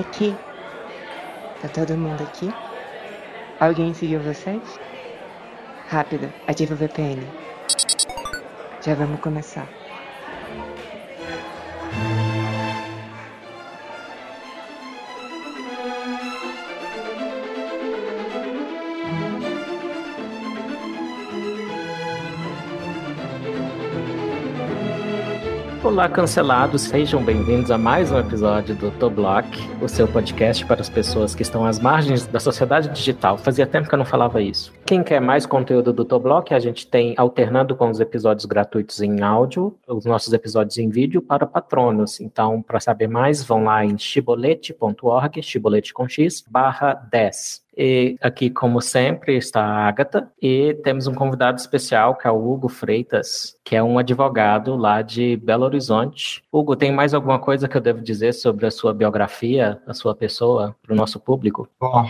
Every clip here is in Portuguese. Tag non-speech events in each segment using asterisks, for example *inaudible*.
Aqui. Tá todo mundo aqui? Alguém seguiu vocês? Rápido, ativa o VPN. Já vamos começar. Olá, cancelados, sejam bem-vindos a mais um episódio do Toblock, o seu podcast para as pessoas que estão às margens da sociedade digital. Fazia tempo que eu não falava isso. Quem quer mais conteúdo do Toblock, a gente tem alternando com os episódios gratuitos em áudio, os nossos episódios em vídeo para patronos. Então, para saber mais, vão lá em chibolete.org, chibolete com x, barra 10. E aqui, como sempre, está a Agatha e temos um convidado especial, que é o Hugo Freitas, que é um advogado lá de Belo Horizonte. Hugo, tem mais alguma coisa que eu devo dizer sobre a sua biografia, a sua pessoa, para o nosso público? Bom,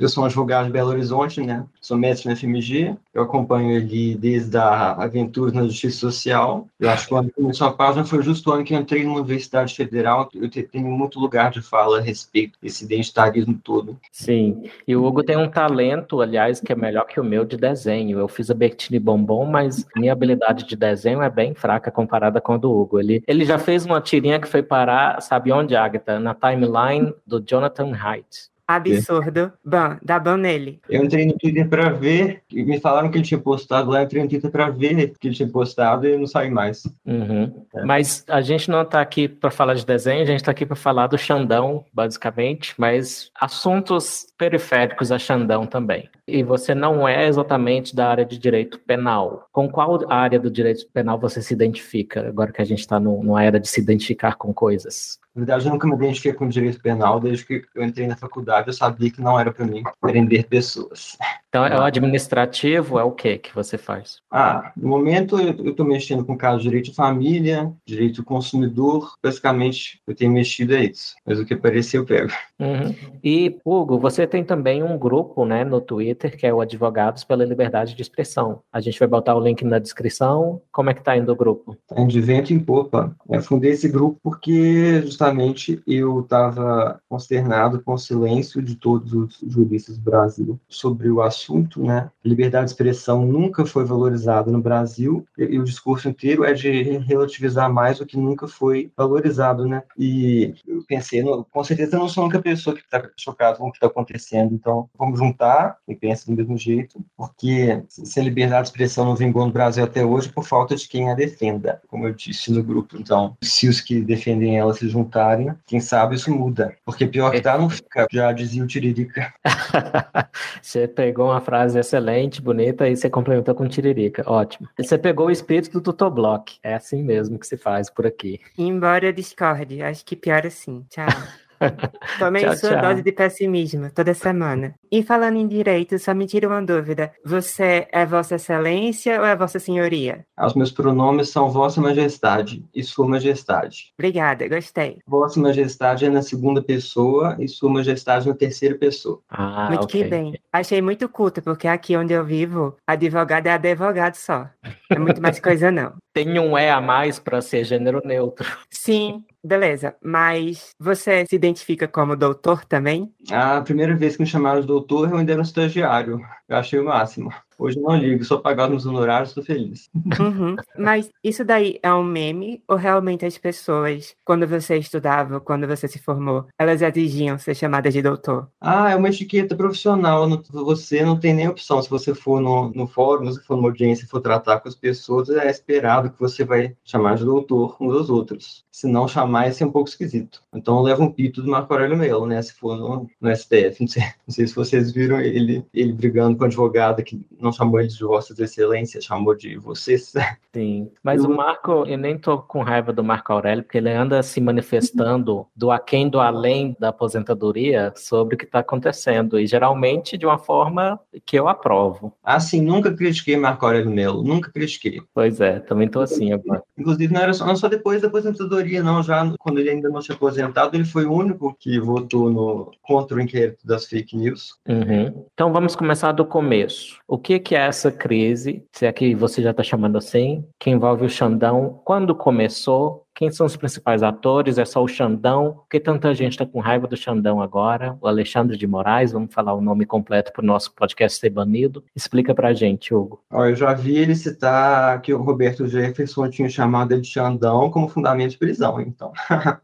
eu sou um advogado de Belo Horizonte, né? Sou mestre na FMG, eu acompanho ele desde a aventura na Justiça Social. Eu acho que o ano começou a página foi justo o ano que eu entrei numa Universidade Federal. Eu tenho muito lugar de fala a respeito desse identitarismo todo. Sim, e o Hugo tem um talento, aliás, que é melhor que o meu de desenho. Eu fiz a Bertini Bombom, mas minha habilidade de desenho é bem fraca comparada com a do Hugo. Ele, ele já fez uma tirinha que foi parar, sabe onde, Agatha? Na timeline do Jonathan Haidt. Absurdo. Bom, dá bom nele. Eu entrei no Twitter para ver, e me falaram que ele tinha postado lá, eu entrei no Twitter para ver que ele tinha postado e não saí mais. Uhum. É. Mas a gente não está aqui para falar de desenho, a gente está aqui para falar do Xandão, basicamente, mas assuntos periféricos a Xandão também. E você não é exatamente da área de direito penal. Com qual área do direito penal você se identifica, agora que a gente está numa era de se identificar com coisas? Na verdade, eu nunca me identifiquei com direito penal, desde que eu entrei na faculdade, eu sabia que não era para mim prender pessoas. Então, é o administrativo, é o que que você faz? Ah, no momento eu estou mexendo com casos de direito de família, direito do consumidor, basicamente eu tenho mexido é isso, mas o que aparecer eu pego. Uhum. E, Hugo, você tem também um grupo né, no Twitter, que é o Advogados pela Liberdade de Expressão. A gente vai botar o link na descrição. Como é que tá indo o grupo? Tá indo de vento em popa. Eu fundei esse grupo porque justamente eu estava consternado com o silêncio de todos os juristas do Brasil sobre o assunto, né? Liberdade de expressão nunca foi valorizada no Brasil e o discurso inteiro é de relativizar mais o que nunca foi valorizado, né? E eu pensei, com certeza eu não sou a única pessoa que está chocada com o que está acontecendo, então vamos juntar e pensa do mesmo jeito, porque se a liberdade de expressão não vingou no Brasil até hoje por falta de quem a defenda, como eu disse no grupo. Então, se os que defendem ela se juntarem, quem sabe isso muda, porque pior que tá não fica, já dizia o Tiririca. *laughs* você pegou uma frase excelente, bonita, e você complementou com Tiririca, ótimo. Você pegou o espírito do Tutoblock, é assim mesmo que se faz por aqui. Embora eu discorde, acho que pior assim. Tchau. *laughs* *laughs* Tomei tchau, sua tchau. dose de pessimismo toda semana. E falando em direito, só me tira uma dúvida. Você é Vossa Excelência ou é Vossa Senhoria? Os meus pronomes são Vossa Majestade e Sua Majestade. Obrigada, gostei. Vossa Majestade é na segunda pessoa e Sua Majestade na terceira pessoa. Ah, muito okay. que bem. Achei muito culto, porque aqui onde eu vivo, advogado é advogado só. É muito mais coisa, não. *laughs* Tem um E a mais para ser gênero neutro. Sim, Beleza, mas você se identifica como doutor também? A primeira vez que me chamaram de doutor, eu ainda era um estagiário. Eu achei o máximo. Hoje não ligo, só pagar meus honorários, estou feliz. Uhum. *laughs* Mas isso daí é um meme ou realmente as pessoas, quando você estudava, quando você se formou, elas exigiam ser chamadas de doutor? Ah, é uma etiqueta profissional. Você não tem nem opção. Se você for no, no fórum, se for numa audiência, for tratar com as pessoas, é esperado que você vai chamar de doutor um dos outros. Se não chamar, ia ser um pouco esquisito. Então leva um pito do Marco Aurélio Melo, né? Se for no, no STF. Não sei, *laughs* não sei se vocês viram ele, ele brigando com a advogada que não chamou eles de vossas excelências, chamou de vocês. Sim, mas eu... o Marco, eu nem tô com raiva do Marco Aurélio, porque ele anda se manifestando do aquém do além da aposentadoria sobre o que está acontecendo, e geralmente de uma forma que eu aprovo. Ah, sim, nunca critiquei Marco Aurélio Melo, nunca critiquei. Pois é, também tô assim agora. Inclusive, não era só, não só depois da aposentadoria, não, já quando ele ainda não tinha aposentado, ele foi o único que votou no, contra o inquérito das fake news. Uhum. Então vamos começar do começo. O que, que é essa crise, se é que você já está chamando assim, que envolve o Xandão, quando começou Quem são os principais atores? É só o Xandão? Por que tanta gente está com raiva do Xandão agora? O Alexandre de Moraes, vamos falar o nome completo para o nosso podcast ser banido. Explica para a gente, Hugo. eu já vi ele citar que o Roberto Jefferson tinha chamado ele de Xandão como fundamento de prisão, então. *laughs*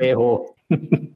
Errou.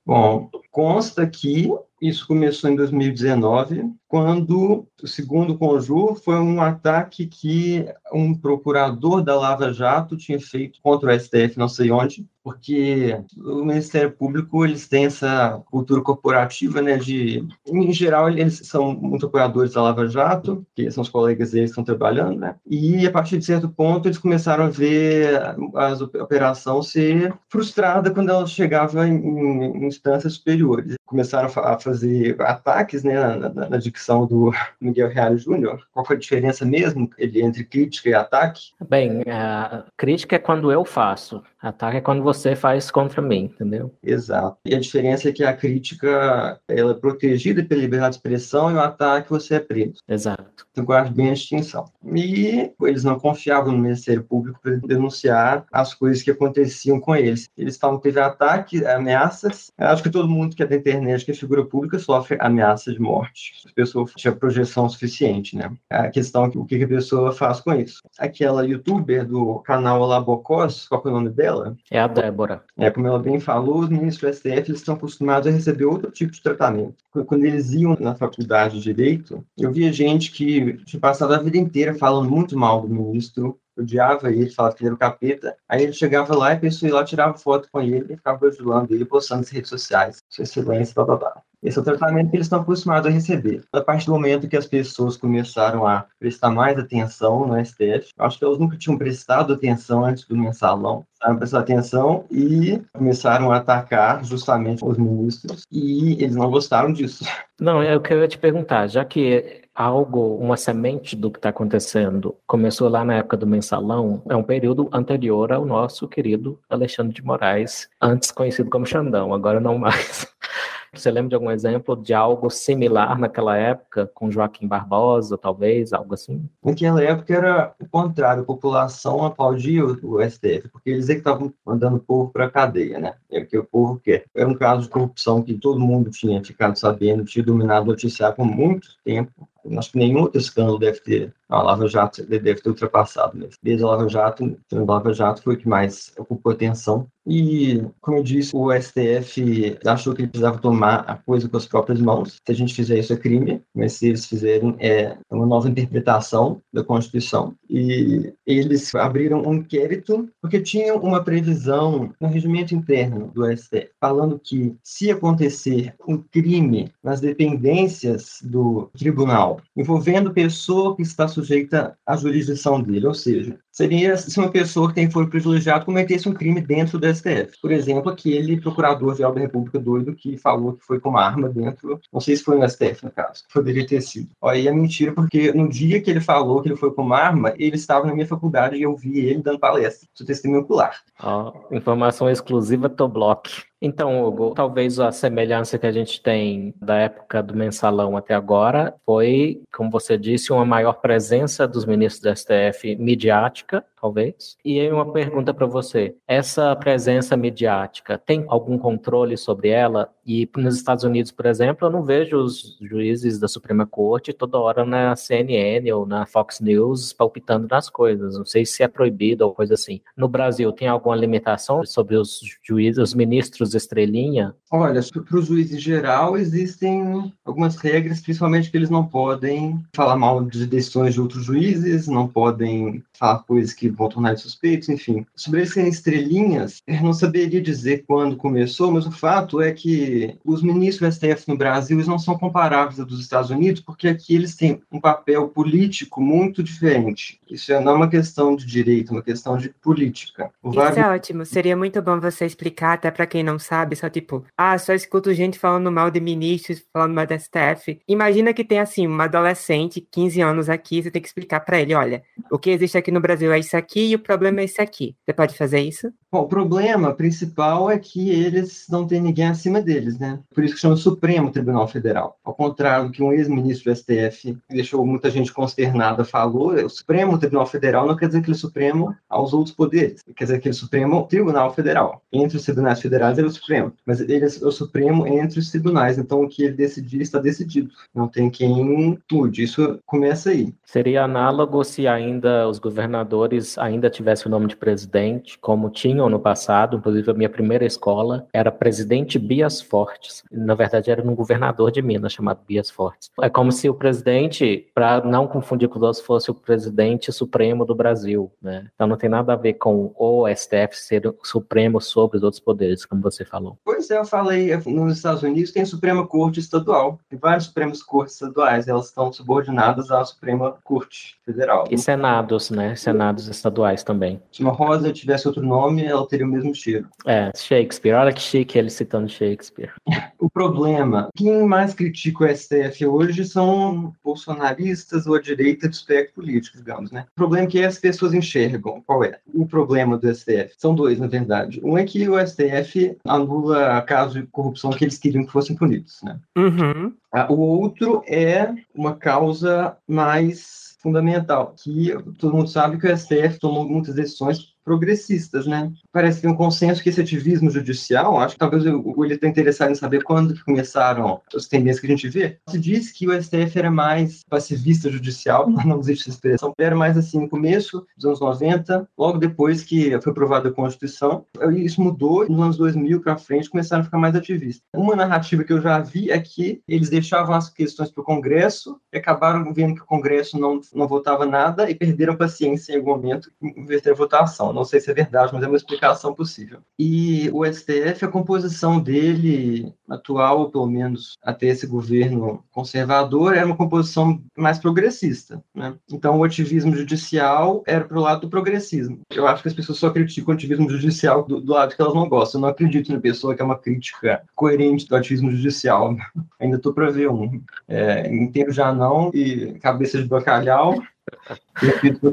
Bom, consta que isso começou em 2019, quando o segundo conjuro foi um ataque que um procurador da Lava Jato tinha feito contra o STF, não sei onde, porque o Ministério Público eles têm essa cultura corporativa, né, de em geral eles são muito apoiadores da Lava Jato, que são os colegas deles que estão trabalhando, né, e a partir de certo ponto eles começaram a ver a operação ser frustrada quando ela chegava em, em instâncias superiores. Começaram a fazer ataques, né, na, na, na dicção do Miguel Real Júnior. Qual foi a diferença mesmo entre crítica e ataque? Bem, a crítica é quando eu faço, ataque é quando você faz contra mim, entendeu? Exato. E a diferença é que a crítica ela é protegida pela liberdade de expressão e o ataque você é preso. Exato. Então guarde bem a distinção. E eles não confiavam no Ministério Público para denunciar as coisas que aconteciam com eles. Eles estavam teve ataque, ameaças. Eu acho que todo mundo que é da internet, que é figura pública, sofre ameaça de morte. As pessoas tinham projeção suficiente, né? A questão é o que a pessoa faz com isso. Aquela youtuber do canal Labocós, qual é o nome dela? Dela. É a Débora. É, como ela bem falou, os ministros do STF eles estão acostumados a receber outro tipo de tratamento. Quando eles iam na faculdade de Direito, eu via gente que tinha passado a vida inteira falando muito mal do ministro, odiava ele, falava que ele era o capeta. Aí ele chegava lá e a pessoa ia lá, tirava foto com ele e ficava bajulando ele, postando nas redes sociais. Sua excelência, blá blá blá. Esse é o tratamento que eles estão acostumados a receber. A partir do momento que as pessoas começaram a prestar mais atenção no STF, acho que elas nunca tinham prestado atenção antes do mensalão, a prestar atenção e começaram a atacar justamente os ministros, e eles não gostaram disso. *laughs* Não, é o que eu ia te perguntar, já que algo, uma semente do que está acontecendo, começou lá na época do mensalão, é um período anterior ao nosso querido Alexandre de Moraes, antes conhecido como Xandão, agora não mais. *laughs* Você lembra de algum exemplo de algo similar naquela época, com Joaquim Barbosa, talvez, algo assim? Naquela época era o contrário, a população aplaudia o, STF, porque eles é que estavam mandando o povo para a cadeia, né? É o que o povo quer. Era um caso de corrupção que todo mundo tinha ficado sabendo, tinha dominado o noticiário por muito tempo. Acho que nenhum outro escândalo deve ter. A Lava Jato deve ter ultrapassado mesmo. Desde a Lava Jato, a Lava Jato foi o que mais ocupou atenção. E, como eu disse, o STF achou que ele precisava tomar a coisa com as próprias mãos. Se a gente fizer isso é crime, mas se eles fizerem é uma nova interpretação da Constituição. E eles abriram um inquérito porque tinham uma previsão no regimento interno do STF, falando que se acontecer um crime nas dependências do tribunal envolvendo pessoa que está sujeita à jurisdição dele, ou seja, seria se uma pessoa que tem foro privilegiado cometesse um crime dentro do STF. Por exemplo, aquele procurador-geral da República doido que falou que foi com uma arma dentro, não sei se foi no STF, no caso, poderia ter sido. Aí é mentira, porque no dia que ele falou que ele foi com uma arma, ele estava na minha faculdade e eu vi ele dando palestra, seu testemunho ocular. Oh, informação exclusiva do Block. Então, Hugo, talvez a semelhança que a gente tem da época do mensalão até agora foi, como você disse, uma maior presença dos ministros do STF midiática prática talvez. E aí uma pergunta para você: essa presença midiática tem algum controle sobre ela? E nos Estados Unidos, por exemplo, eu não vejo os juízes da Suprema Corte toda hora na CNN ou na Fox News palpitando nas coisas. Não sei se é proibido ou coisa assim. No Brasil, tem alguma limitação sobre os juízes, os ministros estrelinha? Olha, para os juízes em geral, existem algumas regras, principalmente que eles não podem falar mal de decisões de outros juízes, não podem falar coisas que vão tornar suspeitos, enfim. Sobre eles serem estrelinhas, eu não saberia dizer quando começou, mas o fato é que os ministros do STF no Brasil eles não são comparáveis aos dos Estados Unidos, porque aqui eles têm um papel político muito diferente. Isso não é uma questão de direito, é uma questão de política. O Isso é ótimo. Seria muito bom você explicar, até para quem não sabe, só tipo, ah, só escuto gente falando mal de ministros, falando mal do STF. Imagina que tem assim, uma adolescente, 15 anos aqui, você tem que explicar para ele, olha, o que existe aqui no Brasil é isso aqui e o problema é esse aqui. Você pode fazer isso? Bom, o problema principal é que eles não têm ninguém acima deles, né? Por isso que chama Supremo Tribunal Federal. Ao contrário do que um ex-ministro do STF deixou muita gente consternada falou, o Supremo Tribunal Federal não quer dizer que ele é supremo aos outros poderes, quer dizer que ele é supremo Tribunal Federal. Entre os tribunais federais ele é o supremo, mas ele é o supremo entre os tribunais, então o que ele decidir está decidido. Não tem quem mude. Isso começa aí. Seria análogo se ainda os governadores ainda tivessem o nome de presidente, como tinham no passado. Inclusive, a minha primeira escola era presidente Bias Fortes. Na verdade, era um governador de Minas chamado Bias Fortes. É como se o presidente, para não confundir com os outros, fosse o presidente supremo do Brasil. Né? Então, não tem nada a ver com o STF ser o supremo sobre os outros poderes, como você falou. Pois é, eu falei, nos Estados Unidos tem Suprema Corte Estadual. Tem várias Supremas Cortes estaduais, elas estão subordinadas à Suprema Corte Federal. E senados, né? Senados estaduais também. Se uma rosa tivesse outro nome, ela teria o mesmo cheiro. É, Shakespeare. Olha que chique ele citando Shakespeare. o problema, quem mais critica o STF hoje são bolsonaristas ou a direita do espectro político, digamos, né? O problema é que as pessoas enxergam. Qual é? O problema do STF. São dois, na verdade. Um é que o STF anula casos de corrupção que eles queriam que fossem punidos, né? Uhum. O outro é uma causa mais fundamental, que todo mundo sabe que o STF tomou muitas decisões progressistas, né? Parece que tem um consenso que esse ativismo judicial, acho que talvez o ele está interessado em saber quando que começaram as tendências que a gente vê. Se diz que o STF era mais pacifista judicial, *laughs* não existe essa expressão, era mais assim no começo dos anos 90, logo depois que foi aprovada a Constituição, isso mudou nos anos 2000 para frente começaram a ficar mais ativistas. Uma narrativa que eu já vi é que eles deixavam as questões para o Congresso e acabaram vendo que o Congresso não, não votava nada e perderam paciência em algum momento vez de votação não sei se é verdade, mas é uma explicação possível. E o STF, a composição dele, atual, ou pelo menos até esse governo conservador, era uma composição mais progressista. Né? Então, o ativismo judicial era para o lado do progressismo. Eu acho que as pessoas só criticam o ativismo judicial do, do lado que elas não gostam. Eu não acredito na pessoa que é uma crítica coerente do ativismo judicial. *laughs* Ainda estou para ver um. É, inteiro já não, e cabeça de bacalhau.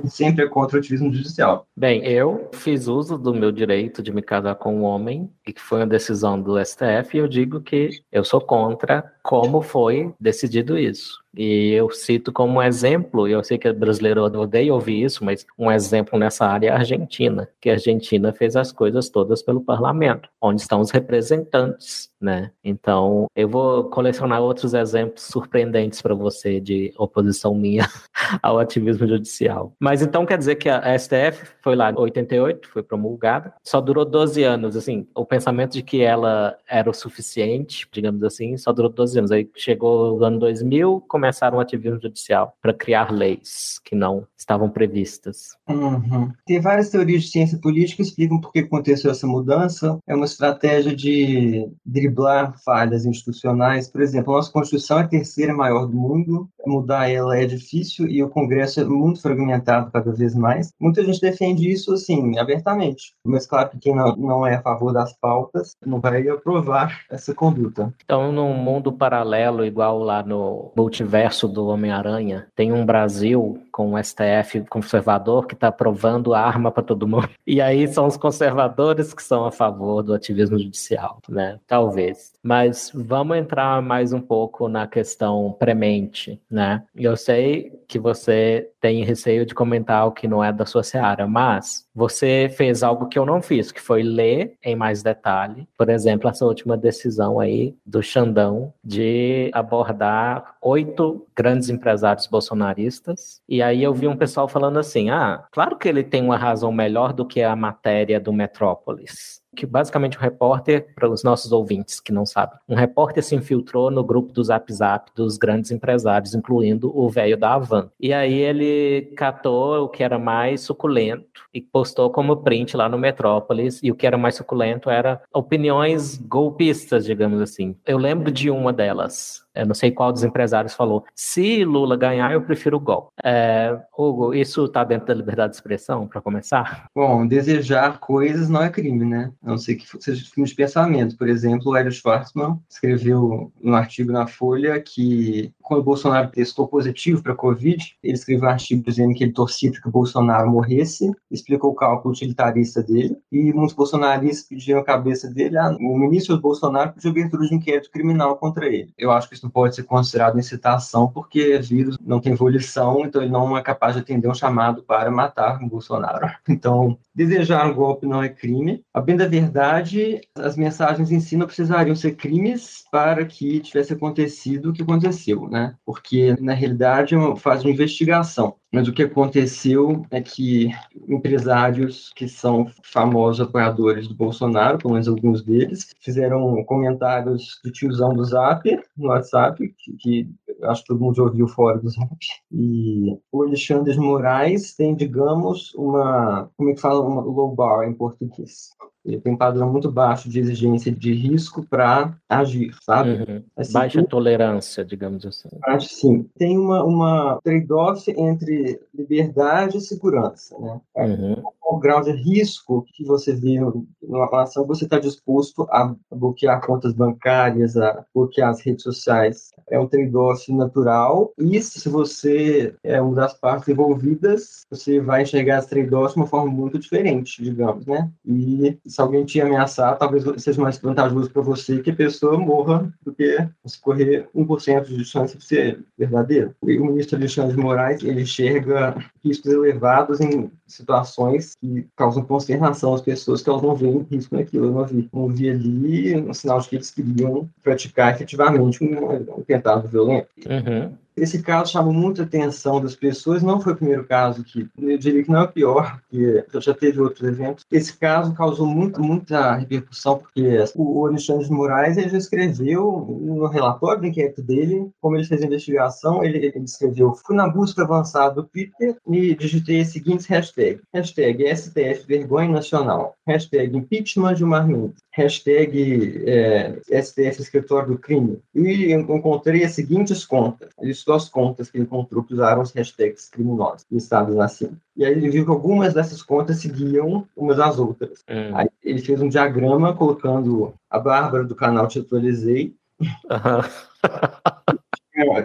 Sempre é contra o ativismo judicial. Bem, eu fiz uso do meu direito de me casar com um homem, e que foi uma decisão do STF, e eu digo que eu sou contra como foi decidido isso. E eu cito como exemplo, eu sei que o brasileiro odeia ouvir isso, mas um exemplo nessa área é a Argentina, que a Argentina fez as coisas todas pelo parlamento, onde estão os representantes, né? Então, eu vou colecionar outros exemplos surpreendentes para você de oposição minha *laughs* ao ativismo judicial. Mas então quer dizer que a STF foi lá em 88, foi promulgada, só durou 12 anos, assim, o pensamento de que ela era o suficiente, digamos assim, só durou 12 anos. Aí chegou o ano 2000, começaram o ativismo judicial para criar leis que não estavam previstas. Uhum. Tem várias teorias de ciência política que explicam por que aconteceu essa mudança. É uma estratégia de driblar falhas institucionais. Por exemplo, a nossa Constituição é a terceira maior do mundo, mudar ela é difícil e o Congresso é muito fragmentado cada vez mais. Muita gente defende isso, assim, abertamente. Mas, claro, que quem não, é a favor das pautas não vai aprovar essa conduta. Então, num mundo paralelo, igual lá no multiverso do Homem-Aranha, tem um Brasil com o STF conservador que está aprovando arma para todo mundo. *laughs* E aí são os conservadores que são a favor do ativismo judicial, né? Talvez. Mas vamos entrar mais um pouco na questão premente, né? Eu sei que você tem receio de comentar o que não é da sua seara, mas você fez algo que eu não fiz, que foi ler em mais detalhe, por exemplo, essa última decisão aí do Xandão de abordar oito grandes empresários bolsonaristas. E aí eu vi um pessoal falando assim: ah, claro que ele tem uma razão melhor do que a matéria do Metrópolis que basicamente um repórter, para os nossos ouvintes que não sabem, um repórter se infiltrou no grupo do Zap Zap dos grandes empresários, incluindo o velho da Avan. E aí ele catou o que era mais suculento e postou como print lá no Metrópolis, e o que era mais suculento era opiniões golpistas, digamos assim. Eu lembro de uma delas, não sei qual dos empresários falou. Se Lula ganhar, eu prefiro o golpe. É, Hugo, isso está dentro da liberdade de expressão, para começar? Bom, desejar coisas não é crime, né? A não ser que seja crime de pensamento. Por exemplo, o Hélio Schwartzman escreveu um artigo na Folha que quando o Bolsonaro testou positivo para a Covid, ele escreveu um artigo dizendo que ele torcia para que o Bolsonaro morresse, explicou o cálculo utilitarista dele, e muitos bolsonaristas pediram a cabeça dele, ah, o ministro Bolsonaro pediu abertura de inquérito criminal contra ele. Eu acho que isso não pode ser considerado incitação, porque vírus não tem volição, então ele não é capaz de atender um chamado para matar Bolsonaro. *laughs* Então, desejar um golpe não é crime. A bem da verdade, as mensagens em si não precisariam ser crimes para que tivesse acontecido o que aconteceu, né? Porque, na realidade, é faz uma investigação. Mas o que aconteceu é que empresários que são famosos apoiadores do Bolsonaro, pelo menos alguns deles, fizeram comentários de tiozão do Zap, no WhatsApp, que, que acho que todo mundo já ouviu fora do Zap. E o Alexandre Moraes tem, digamos, uma, como é que fala, uma low bar em português. Ele tem um padrão muito baixo de exigência de risco para agir, sabe? Uhum. Assim, Baixa tolerância, digamos assim. Acho sim. Tem uma, uma trade-off entre liberdade e segurança, né? Uhum. O grau de risco que você vê numa ação, você está disposto a bloquear contas bancárias, a bloquear as redes sociais. É um trade-off natural. E se você é uma das partes envolvidas, você vai enxergar as trade-offs de uma forma muito diferente, digamos, né? E se alguém te ameaçar, talvez seja mais vantajoso para você que a pessoa morra do que você correr 1% de chance de ser verdadeiro. o ministro Alexandre de Moraes, ele enxerga riscos elevados em situações que causam consternação às pessoas que elas não veem risco naquilo. Eu não vi, não vi ali um sinal de que eles queriam praticar efetivamente um, um tentado violento. Uhum. Esse caso chamou muita atenção das pessoas, não foi o primeiro caso que, eu diria que não é o pior, porque já teve outros eventos. Esse caso causou muito, muita repercussão, porque o Alexandre de Moraes ele já escreveu no relatório do inquérito dele, como ele fez a investigação, ele, ele escreveu, fui na busca avançada do Twitter e digitei as seguintes hashtags. Hashtag STF Vergonha Nacional. Hashtag Impeachment de Mendes. Hashtag é, STF Escritório do Crime. E encontrei as seguintes contas. Ele as contas que ele encontrou que usaram os hashtags criminosos listados acima. E aí ele viu que algumas dessas contas seguiam umas às outras. Hum. Aí ele fez um diagrama colocando a Bárbara do canal Te Atualizei. *laughs*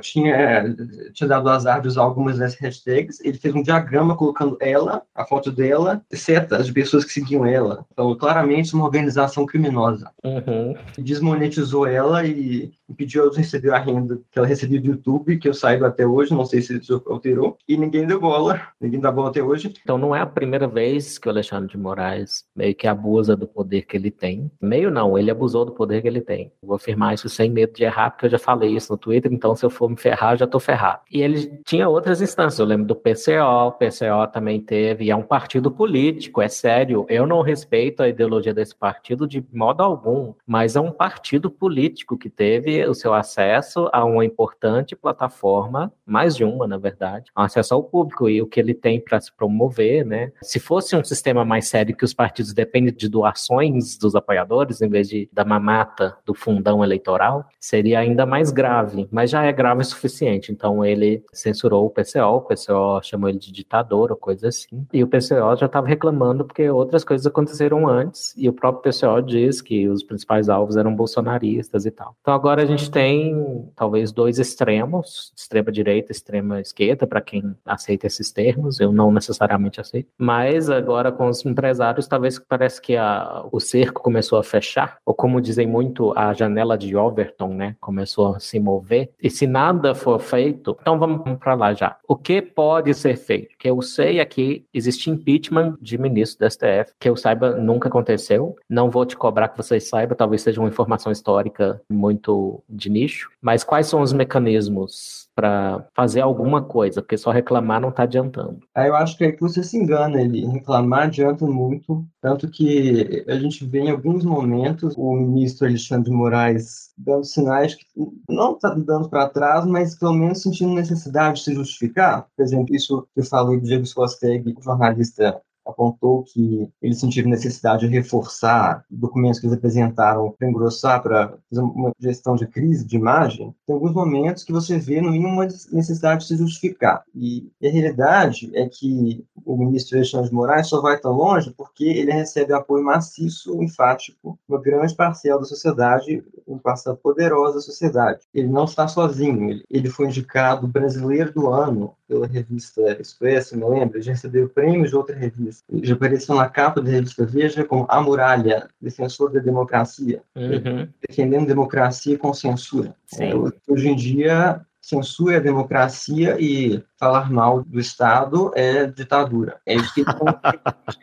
tinha, tinha dado azar de usar algumas dessas hashtags. Ele fez um diagrama colocando ela, a foto dela, setas de pessoas que seguiam ela. Então, claramente, uma organização criminosa. Uhum. Desmonetizou ela e pediu ela receber a renda que ela recebia do YouTube, que eu saiba até hoje, não sei se isso alterou, e ninguém deu bola, ninguém dá bola até hoje. Então não é a primeira vez que o Alexandre de Moraes meio que abusa do poder que ele tem. Meio não, ele abusou do poder que ele tem. Vou afirmar isso sem medo de errar, porque eu já falei isso no Twitter, então se eu for me ferrar, já tô ferrado. E ele tinha outras instâncias, eu lembro do PCO, o PCO também teve, e é um partido político, é sério. Eu não respeito a ideologia desse partido de modo algum, mas é um partido político que teve o seu acesso a uma importante plataforma, mais de uma, na verdade, acesso ao público e o que ele tem para se promover, né? Se fosse um sistema mais sério que os partidos dependem de doações dos apoiadores, em vez de da mamata do fundão eleitoral, seria ainda mais grave, mas já é grave o suficiente. Então ele censurou o PCO, o PCO chamou ele de ditador ou coisa assim, e o PCO já estava reclamando porque outras coisas aconteceram antes, e o próprio PCO diz que os principais alvos eram bolsonaristas e tal. Então agora a gente tem talvez dois extremos, extrema direita, extrema esquerda, para quem aceita esses termos, eu não necessariamente aceito. Mas agora com os empresários, talvez parece que a, o cerco começou a fechar, ou como dizem muito, a janela de Overton, né, começou a se mover. E se nada for feito, então vamos para lá já. O que pode ser feito? Que eu sei é que existe impeachment de ministro do STF, que eu saiba nunca aconteceu. Não vou te cobrar que vocês saibam, talvez seja uma informação histórica muito de nicho, mas quais são os mecanismos para fazer alguma coisa, porque só reclamar não está adiantando. Aí eu acho que é que você se engana ali. Reclamar adianta muito, tanto que a gente vê em alguns momentos o ministro Alexandre Moraes dando sinais que não está dando para trás, mas pelo menos sentindo necessidade de se justificar. Por exemplo, isso que eu falei do Diego Scosteg, jornalista apontou que eles sentiram necessidade de reforçar documentos que eles apresentaram para engrossar, para fazer uma gestão de crise de imagem, tem alguns momentos que você vê, no mínimo, uma necessidade de se justificar. E a realidade é que o ministro Alexandre de Moraes só vai tão longe porque ele recebe apoio maciço, enfático, uma grande parcela da sociedade, uma parcela poderosa da sociedade. Ele não está sozinho, ele, ele foi indicado brasileiro do ano pela revista Expresso, me lembro, já recebeu prêmios de outra revista. Já apareceu na capa da revista Veja como A Muralha, defensor da democracia, uhum. defendendo democracia com censura. É, hoje em dia, censura a democracia e falar mal do Estado é ditadura. É isso que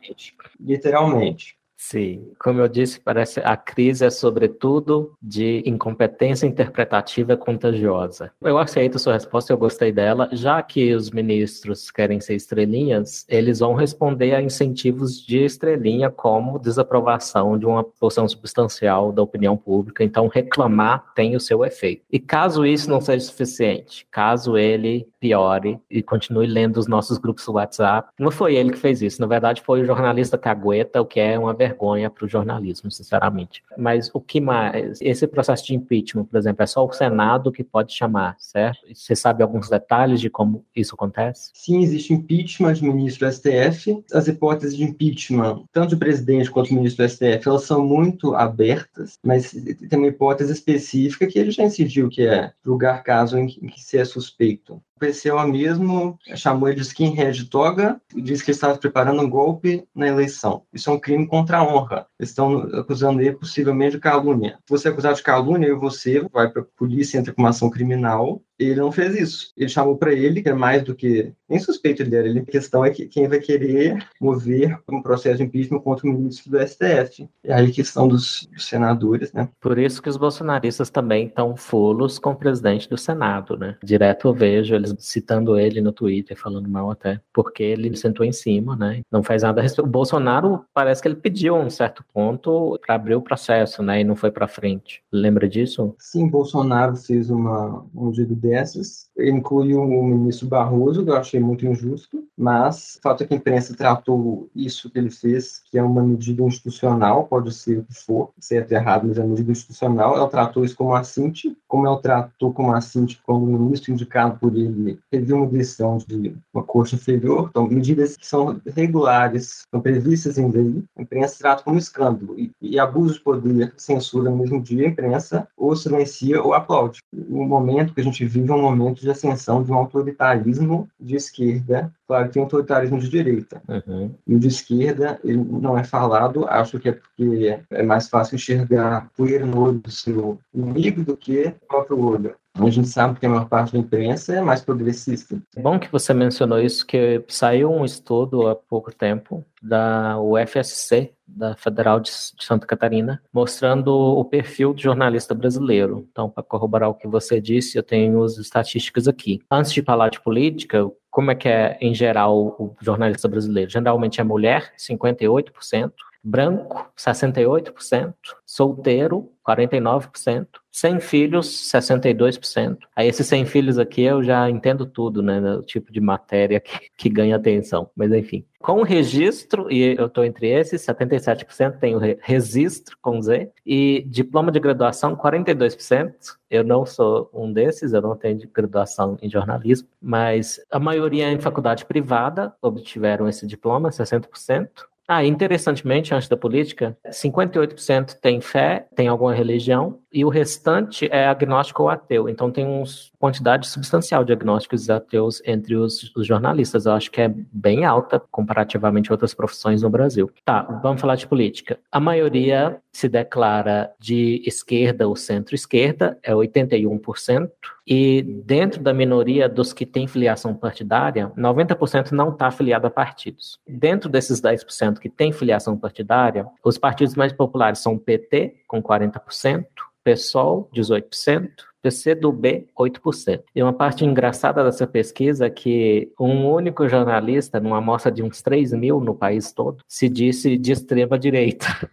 gente, literalmente. Sim, como eu disse, parece a crise é sobretudo de incompetência interpretativa contagiosa. Eu aceito a sua resposta, eu gostei dela. Já que os ministros querem ser estrelinhas, eles vão responder a incentivos de estrelinha como desaprovação de uma porção substancial da opinião pública. Então, reclamar tem o seu efeito. E caso isso não seja suficiente, caso ele piore e continue lendo os nossos grupos do WhatsApp, não foi ele que fez isso. Na verdade, foi o jornalista Cagueta, o que é uma verdade vergonha para o jornalismo, sinceramente. Mas o que mais? Esse processo de impeachment, por exemplo, é só o Senado que pode chamar, certo? Você sabe alguns detalhes de como isso acontece? Sim, existe impeachment de ministro do STF. As hipóteses de impeachment, tanto do presidente quanto do ministro do STF, elas são muito abertas, mas tem uma hipótese específica que ele já incidiu, que é julgar caso em que se é suspeito. PCO mesmo chamou ele de skinhead toga e disse que ele estava preparando um golpe na eleição. Isso é um crime contra a honra. Estão acusando ele possivelmente de calúnia. Se você é acusado de calúnia, você vai para a polícia, entra com uma ação criminal ele não fez isso. Ele chamou para ele, que é mais do que. Nem suspeito ele era. Ele, a questão é que quem vai querer mover um processo de impeachment contra o ministro do STF. É aí a questão dos, dos senadores, né? Por isso que os bolsonaristas também estão fulos com o presidente do Senado, né? Direto eu vejo eles citando ele no Twitter, falando mal até, porque ele sentou em cima, né? Não faz nada a respeito. O Bolsonaro parece que ele pediu um certo ponto para abrir o processo, né? E não foi para frente. Lembra disso? Sim, Bolsonaro fez uma, um pedido dessas. Inclui o ministro Barroso, que eu achei muito injusto, mas o fato é que a imprensa tratou isso que ele fez, que é uma medida institucional, pode ser o que for, certo ou errado, mas é uma medida institucional, ela tratou isso como assinte, como ela tratou como assinte quando o ministro indicado por ele teve uma decisão de uma corte inferior, então medidas que são regulares, são previstas em lei, a imprensa trata como escândalo, e, e abuso de poder, censura no mesmo dia, a imprensa ou silencia ou aplaude. No momento que a gente vive vive um momento de ascensão de um autoritarismo de esquerda. Claro que tem um autoritarismo de direita. Uhum. E o de esquerda, ele não é falado, acho que é porque é mais fácil enxergar poeira no olho do seu inimigo do que o próprio olho. A gente sabe que a maior parte da imprensa é mais progressista. Bom que você mencionou isso, que saiu um estudo há pouco tempo da UFSC, da Federal de Santa Catarina, mostrando o perfil do jornalista brasileiro. Então, para corroborar o que você disse, eu tenho as estatísticas aqui. Antes de falar de política, como é que é, em geral, o jornalista brasileiro? Geralmente é mulher, 58%, branco, 68%, solteiro, 49%, sem filhos, 62%. Aí esses sem filhos aqui eu já entendo tudo, né, o tipo de matéria que, que ganha atenção, mas enfim. Com registro, e eu estou entre esses, 77% tem o registro com Z, e diploma de graduação, 42%. Eu não sou um desses, eu não tenho graduação em jornalismo, mas a maioria em faculdade privada obtiveram esse diploma, 60%. Ah, interessantemente, antes da política, 58% tem fé, tem alguma religião, e o restante é agnóstico ou ateu. Então tem uma quantidade substancial de agnósticos ateus entre os, os, jornalistas. Eu acho que é bem alta comparativamente a outras profissões no Brasil. Tá, vamos falar de política. A maioria se declara de esquerda ou centro-esquerda, é 81%. E dentro da minoria dos que têm filiação partidária, 90% não está afiliado a partidos. Dentro desses 10% que têm filiação partidária, os partidos mais populares são o PT, com 40%, PSOL, 18%, PCdoB, 8%. E uma parte engraçada dessa pesquisa é que um único jornalista, numa amostra de uns 3 mil no país todo, se disse de extrema direita. *laughs*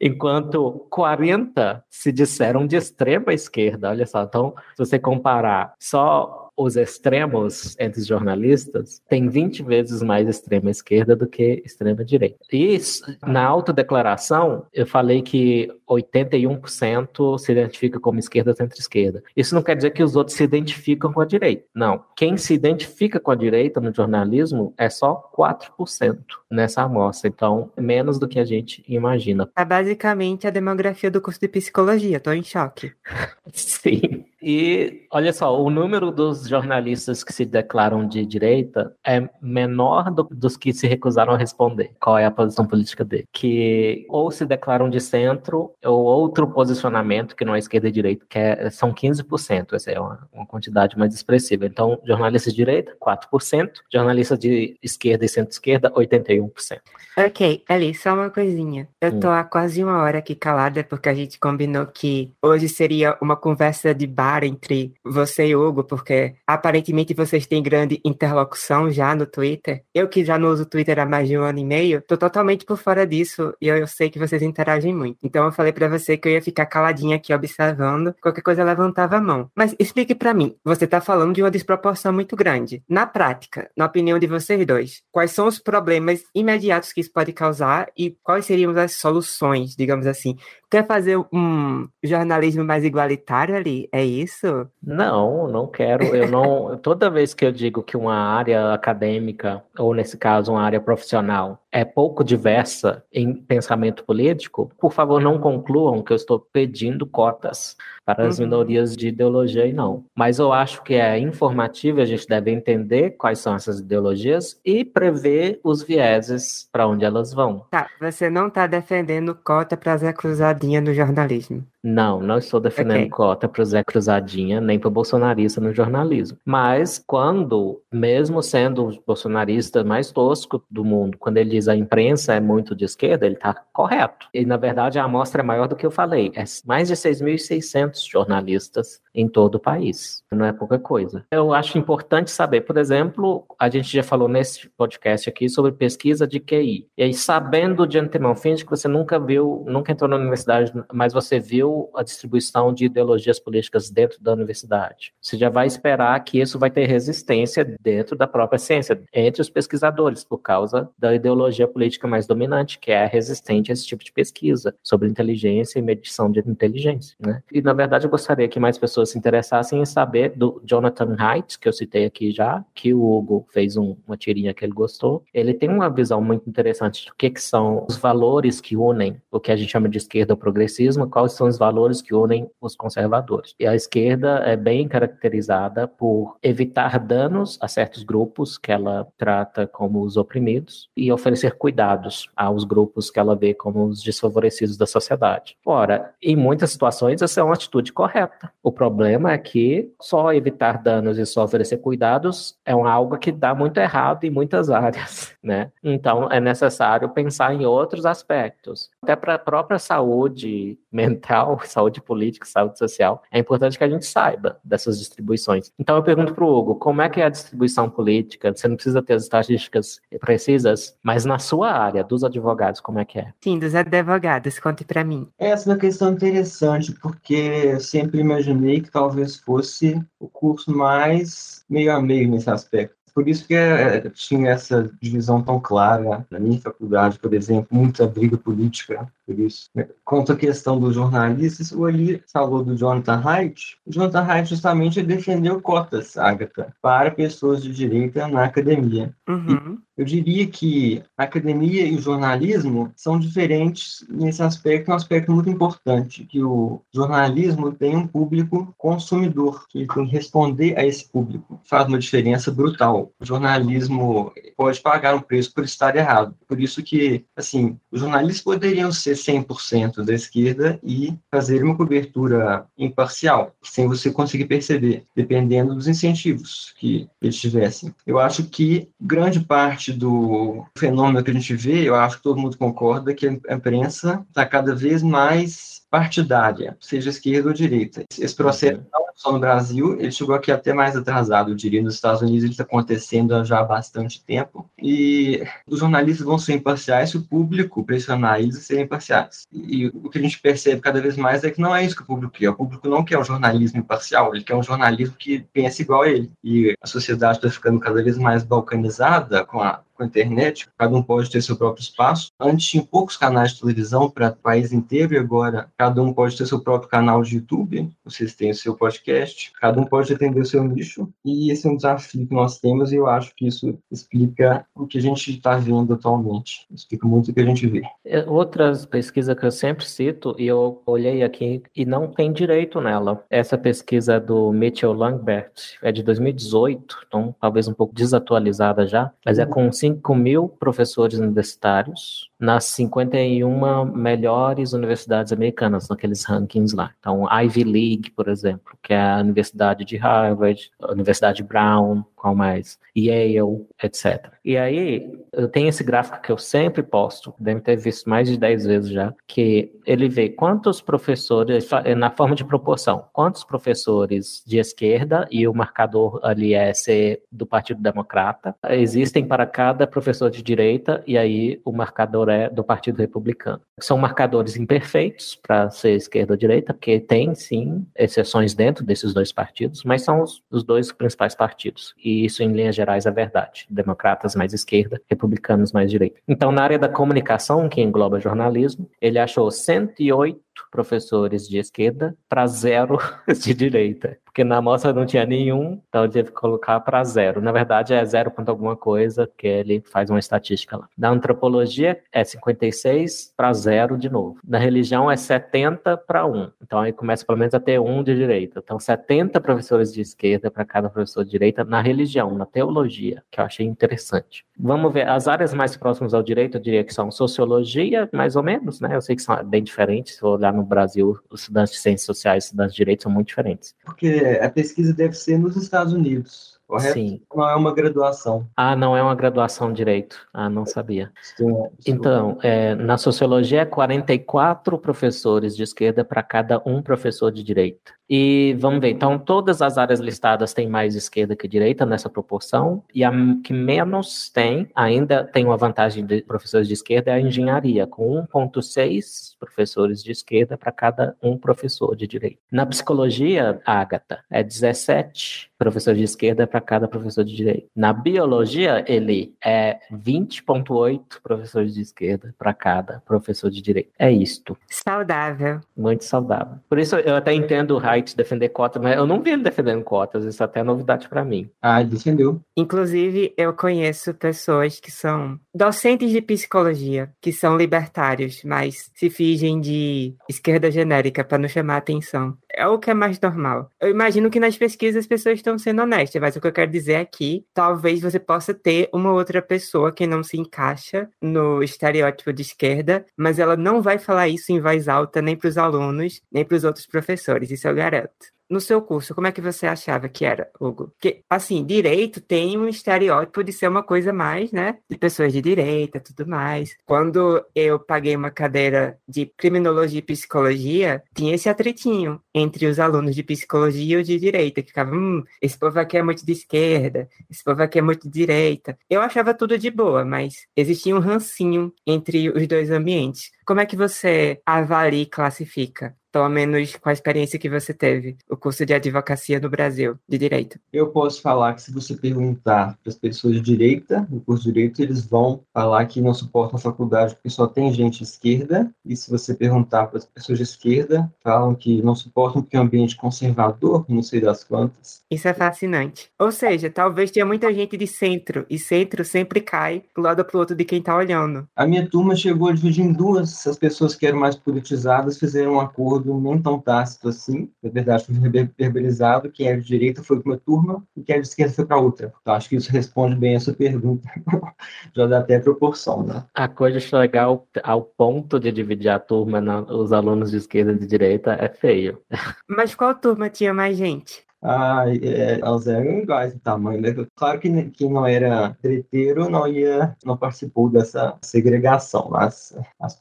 enquanto 40 se disseram de extrema esquerda. Olha só, então, se você comparar só os extremos entre os jornalistas, tem 20 vezes mais extrema esquerda do que extrema direita. E na autodeclaração, eu falei que 81% se identifica como esquerda centro-esquerda. Isso não quer dizer que os outros se identificam com a direita. Não. Quem se identifica com a direita no jornalismo é só 4% nessa amostra. Então, menos do que a gente imagina. É basicamente a demografia do curso de psicologia. Estou em choque. *laughs* Sim. E olha só, o número dos jornalistas que se declaram de direita é menor do, dos que se recusaram a responder qual é a posição política dele. Que ou se declaram de centro, ou outro posicionamento que não é esquerda e direita, que é, são 15%. Essa é uma, uma quantidade mais expressiva. Então, jornalistas de direita, 4%, jornalistas de esquerda e centro-esquerda, 81%. Ok, Ali, só uma coisinha. Eu tô há quase uma hora aqui calada porque a gente combinou que hoje seria uma conversa de bar entre você e Hugo, porque aparentemente vocês têm grande interlocução já no Twitter. Eu que já não uso Twitter há mais de um ano e meio, tô totalmente por fora disso e eu, eu sei que vocês interagem muito. Então eu falei para você que eu ia ficar caladinha aqui observando, qualquer coisa levantava a mão. Mas explique para mim, você tá falando de uma desproporção muito grande. Na prática, na opinião de vocês dois, quais são os problemas imediatos que isso pode causar e quais seriam as soluções, digamos assim? Quer fazer um jornalismo mais igualitário ali? É isso? Não, não quero. Eu não. *laughs* toda vez que eu digo que uma área acadêmica, ou nesse caso, uma área profissional, é pouco diversa em pensamento político, por favor, não concluam que eu estou pedindo cotas para as uhum. minorias de ideologia e não. Mas eu acho que é informativo, a gente deve entender quais são essas ideologias e prever os vieses para onde elas vão. Tá, você não está defendendo cota para Zé Cruzadinha no jornalismo. Não, não estou defendendo okay. cota para o Zé Cruzadinha, nem para o bolsonarista no jornalismo. Mas quando, mesmo sendo o bolsonarista mais tosco do mundo, quando ele diz a imprensa é muito de esquerda, ele está correto. E, na verdade, a amostra é maior do que eu falei. É mais de 6.600 jornalistas em todo o país. Não é pouca coisa. Eu acho importante saber, por exemplo, a gente já falou nesse podcast aqui sobre pesquisa de QI. E aí, sabendo de antemão, finge que você nunca viu, nunca entrou na universidade, mas você viu a distribuição de ideologias políticas dentro da universidade. Você já vai esperar que isso vai ter resistência dentro da própria ciência, entre os pesquisadores, por causa da ideologia política mais dominante, que é resistente a esse tipo de pesquisa sobre inteligência e medição de inteligência. Né? E, na verdade, eu gostaria que mais pessoas pessoas se interessassem em saber do Jonathan Haidt, que eu citei aqui já, que o Hugo fez um, uma tirinha que ele gostou. Ele tem uma visão muito interessante do que, que são os valores que unem o que a gente chama de esquerda ou progressismo, quais são os valores que unem os conservadores. E a esquerda é bem caracterizada por evitar danos a certos grupos que ela trata como os oprimidos e oferecer cuidados aos grupos que ela vê como os desfavorecidos da sociedade. Ora, em muitas situações essa é uma atitude correta. O problema é que só evitar danos e só oferecer cuidados é algo que dá muito errado em muitas *laughs* áreas, né? Então é necessário pensar em outros aspectos. Até para a própria saúde mental, *laughs* saúde política, saúde social, é importante que a gente saiba dessas distribuições. Então eu pergunto para o Hugo, como é que é a distribuição política? Você não precisa ter as estatísticas precisas, mas na sua área, dos advogados, como é que é? Sim, dos advogados, conte para mim. Essa é uma questão interessante, porque eu sempre imaginei que talvez fosse o curso mais meio a meio nesse aspecto. Por isso que é, tinha essa divisão tão clara na minha faculdade, por exemplo, muita briga política por isso. Quanto à questão dos jornalistas, o Ali falou do Jonathan Haidt. O Jonathan Haidt justamente defendeu cotas, Agatha, para pessoas de direita na academia. Uhum. Eu diria que a academia e o jornalismo são diferentes nesse aspecto, um aspecto muito importante, que o jornalismo tem um público consumidor, que tem que responder a esse público. Faz uma diferença brutal. O jornalismo pode pagar um preço por estar errado. Por isso que, assim, os jornalistas poderiam ser 100% da esquerda e fazer uma cobertura imparcial, sem você conseguir perceber, dependendo dos incentivos que eles tivessem. Eu acho que grande parte do fenômeno que a gente vê, eu acho que todo mundo concorda que a imprensa está cada vez mais partidária, seja esquerda ou direita. Esse processo não só no Brasil, ele chegou aqui até mais atrasado, eu diria. Nos Estados Unidos ele está acontecendo já há bastante tempo. E os jornalistas vão ser imparciais se o público pressionar eles a serem imparciais. E o que a gente percebe cada vez mais é que não é isso que o público quer. O público não quer um jornalismo imparcial, ele quer um jornalismo que pensa igual a ele. E a sociedade está ficando cada vez mais balcanizada com a com a internet, cada um pode ter seu próprio espaço. Antes tinha poucos canais de televisão para o país inteiro e agora cada um pode ter seu próprio canal de YouTube, vocês têm o seu podcast, cada um pode atender o seu nicho e esse é um desafio que nós temos e eu acho que isso explica o que a gente está vendo atualmente, explica muito o que a gente vê. É, outras pesquisas que eu sempre cito e eu olhei aqui e não tem direito nela. Essa pesquisa do Mitchell Langbert é de 2018, então talvez um pouco desatualizada já, mas é com 5 mil professores universitários nas 51 melhores universidades americanas, naqueles rankings lá. Então, Ivy League, por exemplo, que é a Universidade de Harvard, a Universidade Brown, qual mais? Yale, etc. E aí, eu tenho esse gráfico que eu sempre posto, deve ter visto mais de 10 vezes já, que ele vê quantos professores, na forma de proporção, quantos professores de esquerda, e o marcador ali é ser do Partido Democrata, existem para cada professor de direita, e aí o marcador do Partido Republicano. São marcadores imperfeitos para ser esquerda ou direita, porque tem, sim, exceções dentro desses dois partidos, mas são os, os dois principais partidos. E isso, em linhas gerais, é verdade. Democratas mais esquerda, republicanos mais direita. Então, na área da comunicação, que engloba jornalismo, ele achou 108 professores de esquerda para zero *laughs* de direita. Porque na amostra não tinha nenhum, então ele teve que colocar para zero. Na verdade, é zero ponto alguma coisa, que ele faz uma estatística lá. Na antropologia, é 56 para zero de novo. Na religião, é 70 para 1. Então aí começa pelo menos a ter um de direita. Então, 70 professores de esquerda para cada professor de direita na religião, na teologia, que eu achei interessante. Vamos ver, as áreas mais próximas ao direito, eu diria que são sociologia, mais ou menos, né? Eu sei que são bem diferentes, se eu olhar no Brasil, os estudantes de ciências sociais e estudantes de direito são muito diferentes. Porque a pesquisa deve ser nos Estados Unidos correto? Sim. Não é uma graduação. Ah, não é uma graduação direito. Ah, não sabia. Estou, estou... Então, é, na sociologia é 44 professores de esquerda para cada um professor de direita. E vamos ver, então todas as áreas listadas têm mais esquerda que direita nessa proporção, e a que menos tem, ainda tem uma vantagem de professores de esquerda, é a engenharia, com 1,6 professores de esquerda para cada um professor de direita. Na psicologia, Ágata, é 17 professores de esquerda para cada professor de direita. Na biologia, ele é 20,8 professores de esquerda para cada professor de direita. É isto. Saudável. Muito saudável. Por isso eu até entendo o Haidt defender cotas, mas eu não vi ele defendendo cotas, isso até é novidade para mim. Ah, ele defendeu. Inclusive, eu conheço pessoas que são docentes de psicologia, que são libertários, mas se fingem de esquerda genérica para não chamar atenção. É o que é mais normal. Eu imagino que nas pesquisas as pessoas estão sendo honestas, mas o que eu quero dizer aqui, é talvez você possa ter uma outra pessoa que não se encaixa no estereótipo de esquerda, mas ela não vai falar isso em voz alta nem para os alunos, nem para os outros professores. Isso eu garanto no seu curso, como é que você achava que era, Hugo? Porque, assim, direito tem um estereótipo de ser uma coisa mais, né, de pessoas de direita, tudo mais. Quando eu paguei uma cadeira de criminologia e psicologia, tinha esse atritinho entre os alunos de psicologia e os de direita, que ficava, hum, esse povo aqui é muito de esquerda, esse povo aqui é muito de direita. Eu achava tudo de boa, mas existia um rancinho entre os dois ambientes. Como é que você avalia e classifica? Pelo menos com a experiência que você teve, o curso de advocacia no Brasil, de direito? Eu posso falar que se você perguntar para as pessoas de direita, no curso de direito, eles vão falar que não suportam a faculdade porque só tem gente esquerda, e se você perguntar para as pessoas de esquerda, falam que não suportam porque é um ambiente conservador, não sei das quantas. Isso é fascinante. Ou seja, talvez tenha muita gente de centro, e centro sempre cai do lado para o outro de quem está olhando. A minha turma chegou a dividir em duas, as pessoas que eram mais politizadas fizeram um acordo acordo não tão tácito assim, na verdade foi verbalizado, quem é de direita foi para uma turma e quem é de esquerda foi para outra. Então acho que isso responde bem a sua pergunta, *laughs* já dá até proporção, né? A coisa chegar ao, ao ponto de dividir a turma, na, os alunos de esquerda e de direita, é feio. Mas qual turma tinha mais gente? Ah, é, elas eram iguais de tamanho, né? Claro que quem não era treteiro não ia, não participou dessa segregação, mas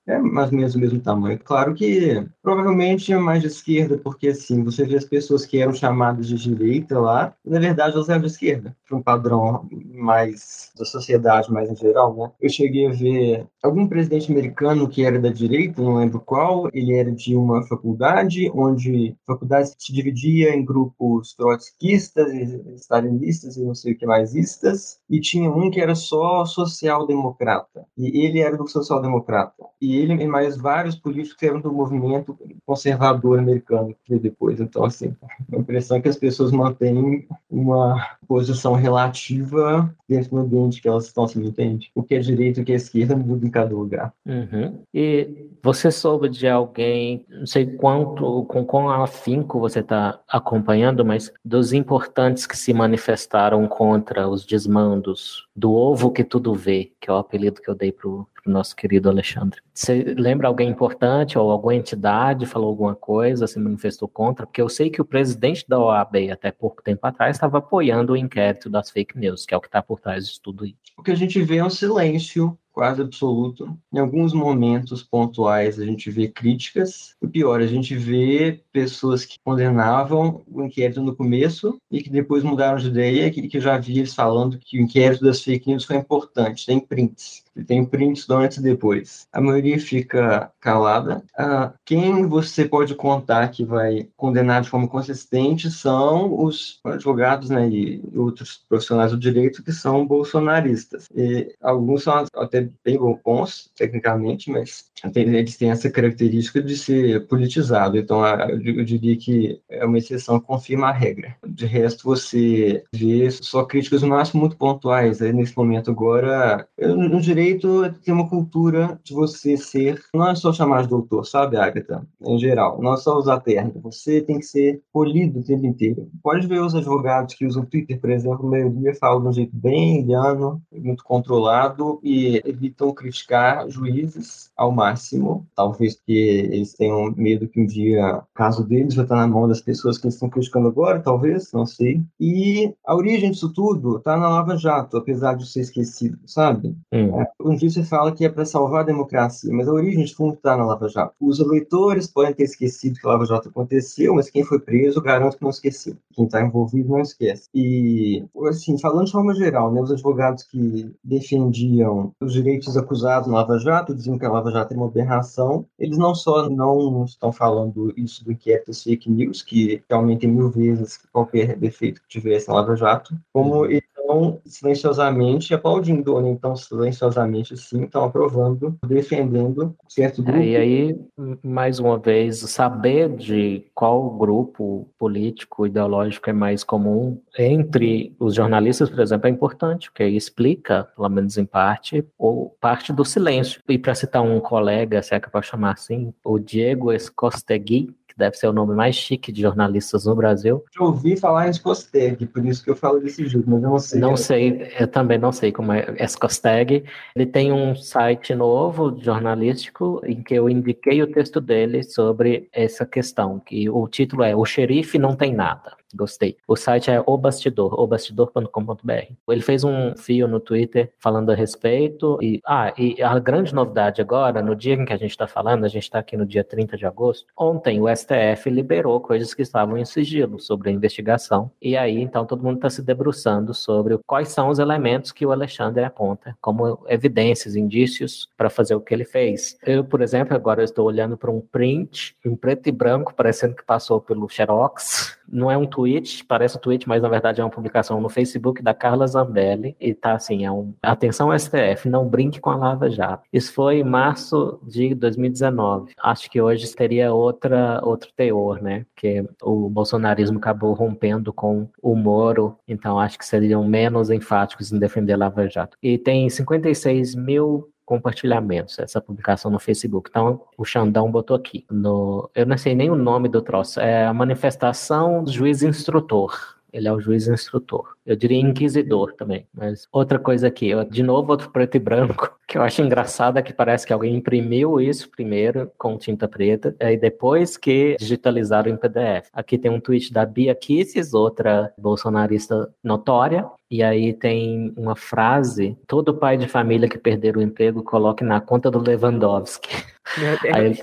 é mais ou menos o mesmo tamanho. Claro que provavelmente é mais de esquerda, porque assim, você vê as pessoas que eram chamadas de direita lá, na verdade elas eram de esquerda, para um padrão mais da sociedade mais em geral, né? Eu cheguei a ver algum presidente americano que era da direita, não lembro qual, ele era de uma faculdade onde a faculdade se dividia em grupos trotskistas, stalinistas e não sei o que mais istas, e tinha um que era só social-democrata, e ele era do social-democrata, e ele e mais vários políticos eram do movimento conservador americano que depois, então assim, a impressão é que as pessoas mantêm uma posição relativa dentro do ambiente que elas estão, assim, entende? O que é direito o que é esquerda muda em cada lugar. Uhum. E você soube de alguém, não sei quanto, com quão afinco você está acompanhando, mas dos importantes que se manifestaram contra os desmandos do ovo que tudo vê, que é o apelido que eu dei para o nosso querido Alexandre. Você lembra alguém importante ou alguma entidade falou alguma coisa, se manifestou contra? Porque eu sei que o presidente da OAB, até pouco tempo atrás, estava apoiando o inquérito das fake news, que é o que está por trás de tudo isso. O que a gente vê é um silêncio quase absoluto. Em alguns momentos pontuais a gente vê críticas. O pior, a gente vê pessoas que condenavam o inquérito no começo e que depois mudaram de ideia, que, que já vi eles falando que o inquérito das fake news foi importante. Tem prints. Tem prints do antes e depois. A maioria fica calada. Ah, quem você pode contar que vai condenar de forma consistente são os advogados né, e outros profissionais do direito que são bolsonaristas. E alguns são até bem bons, tecnicamente, mas eles têm essa característica de ser politizado. Então, eu diria que é uma exceção que confirma a regra. De resto, você vê só críticas no máximo muito pontuais. Aí, nesse momento agora, no direito tem uma cultura de você ser, não é só chamar de doutor, sabe, Agatha? Em geral, não é só usar terno. Você tem que ser polido o tempo inteiro. Pode ver os advogados que usam Twitter, por exemplo, a maioria fala de um jeito bem indiano, muito controlado e evitam criticar juízes ao máximo, talvez porque eles tenham medo que um dia o caso deles vai estar na mão das pessoas que eles estão criticando agora, talvez, não sei. E a origem disso tudo está na Lava Jato, apesar de ser esquecido, sabe? Hum. É, um você fala que é para salvar a democracia, mas a origem de fundo está na Lava Jato. Os eleitores podem ter esquecido que a Lava Jato aconteceu, mas quem foi preso, garanto que não esqueceu. Quem está envolvido não esquece. E, assim, falando de forma geral, né, os advogados que defendiam os direitos acusados na Lava Jato, diziam que a Lava Jato é uma aberração. Eles não só não estão falando isso do inquérito das fake news, que realmente tem mil vezes qualquer defeito que tivesse na Lava Jato, como uhum. eles estão silenciosamente aplaudindo, ou né? então silenciosamente sim, estão aprovando, defendendo certo grupo. É, e aí, mais uma vez, saber de qual grupo político, ideológico é mais comum entre os jornalistas, por exemplo, é importante, porque explica, pelo menos em parte, ou parte do silêncio. E para citar um colega, se é que eu posso chamar assim, o Diego Escostegui, que deve ser o nome mais chique de jornalistas no Brasil. Eu ouvi falar em Escosteg, por isso que eu falo desse jogo, mas eu não sei. Não sei, eu também não sei como é Escosteg. Ele tem um site novo, jornalístico, em que eu indiquei o texto dele sobre essa questão, que o título é O Xerife Não Tem Nada. Gostei. O site é O Bastidor, obastidor.com.br. Ele fez um fio no Twitter falando a respeito. E, ah, e a grande novidade agora, no dia em que a gente está falando, a gente está aqui no dia 30 de agosto, ontem o STF liberou coisas que estavam em sigilo sobre a investigação. E aí, então, todo mundo está se debruçando sobre quais são os elementos que o Alexandre aponta como evidências, indícios para fazer o que ele fez. Eu, por exemplo, agora estou olhando para um print em preto e branco, parecendo que passou pelo Xerox. Não é um tweet parece um tweet, mas na verdade é uma publicação no Facebook da Carla Zambelli, e tá assim, é um, atenção STF, não brinque com a Lava Jato. Isso foi em março de 2019. Acho que hoje teria outra, outro teor, né? Porque o bolsonarismo acabou rompendo com o Moro, então acho que seriam menos enfáticos em defender a Lava Jato. E tem 56 mil compartilhamentos, essa publicação no Facebook. Então, o Xandão botou aqui. No, eu não sei nem o nome do troço. É a manifestação do juiz instrutor. Ele é o juiz instrutor. Eu diria inquisidor também. Mas outra coisa aqui, eu, de novo, outro preto e branco, *laughs* que eu acho engraçado é que parece que alguém imprimiu isso primeiro com tinta preta, e depois que digitalizaram em PDF. Aqui tem um tweet da Bia Kisses, outra bolsonarista notória, e aí tem uma frase: todo pai de família que perder o emprego coloque na conta do Lewandowski. Aí ele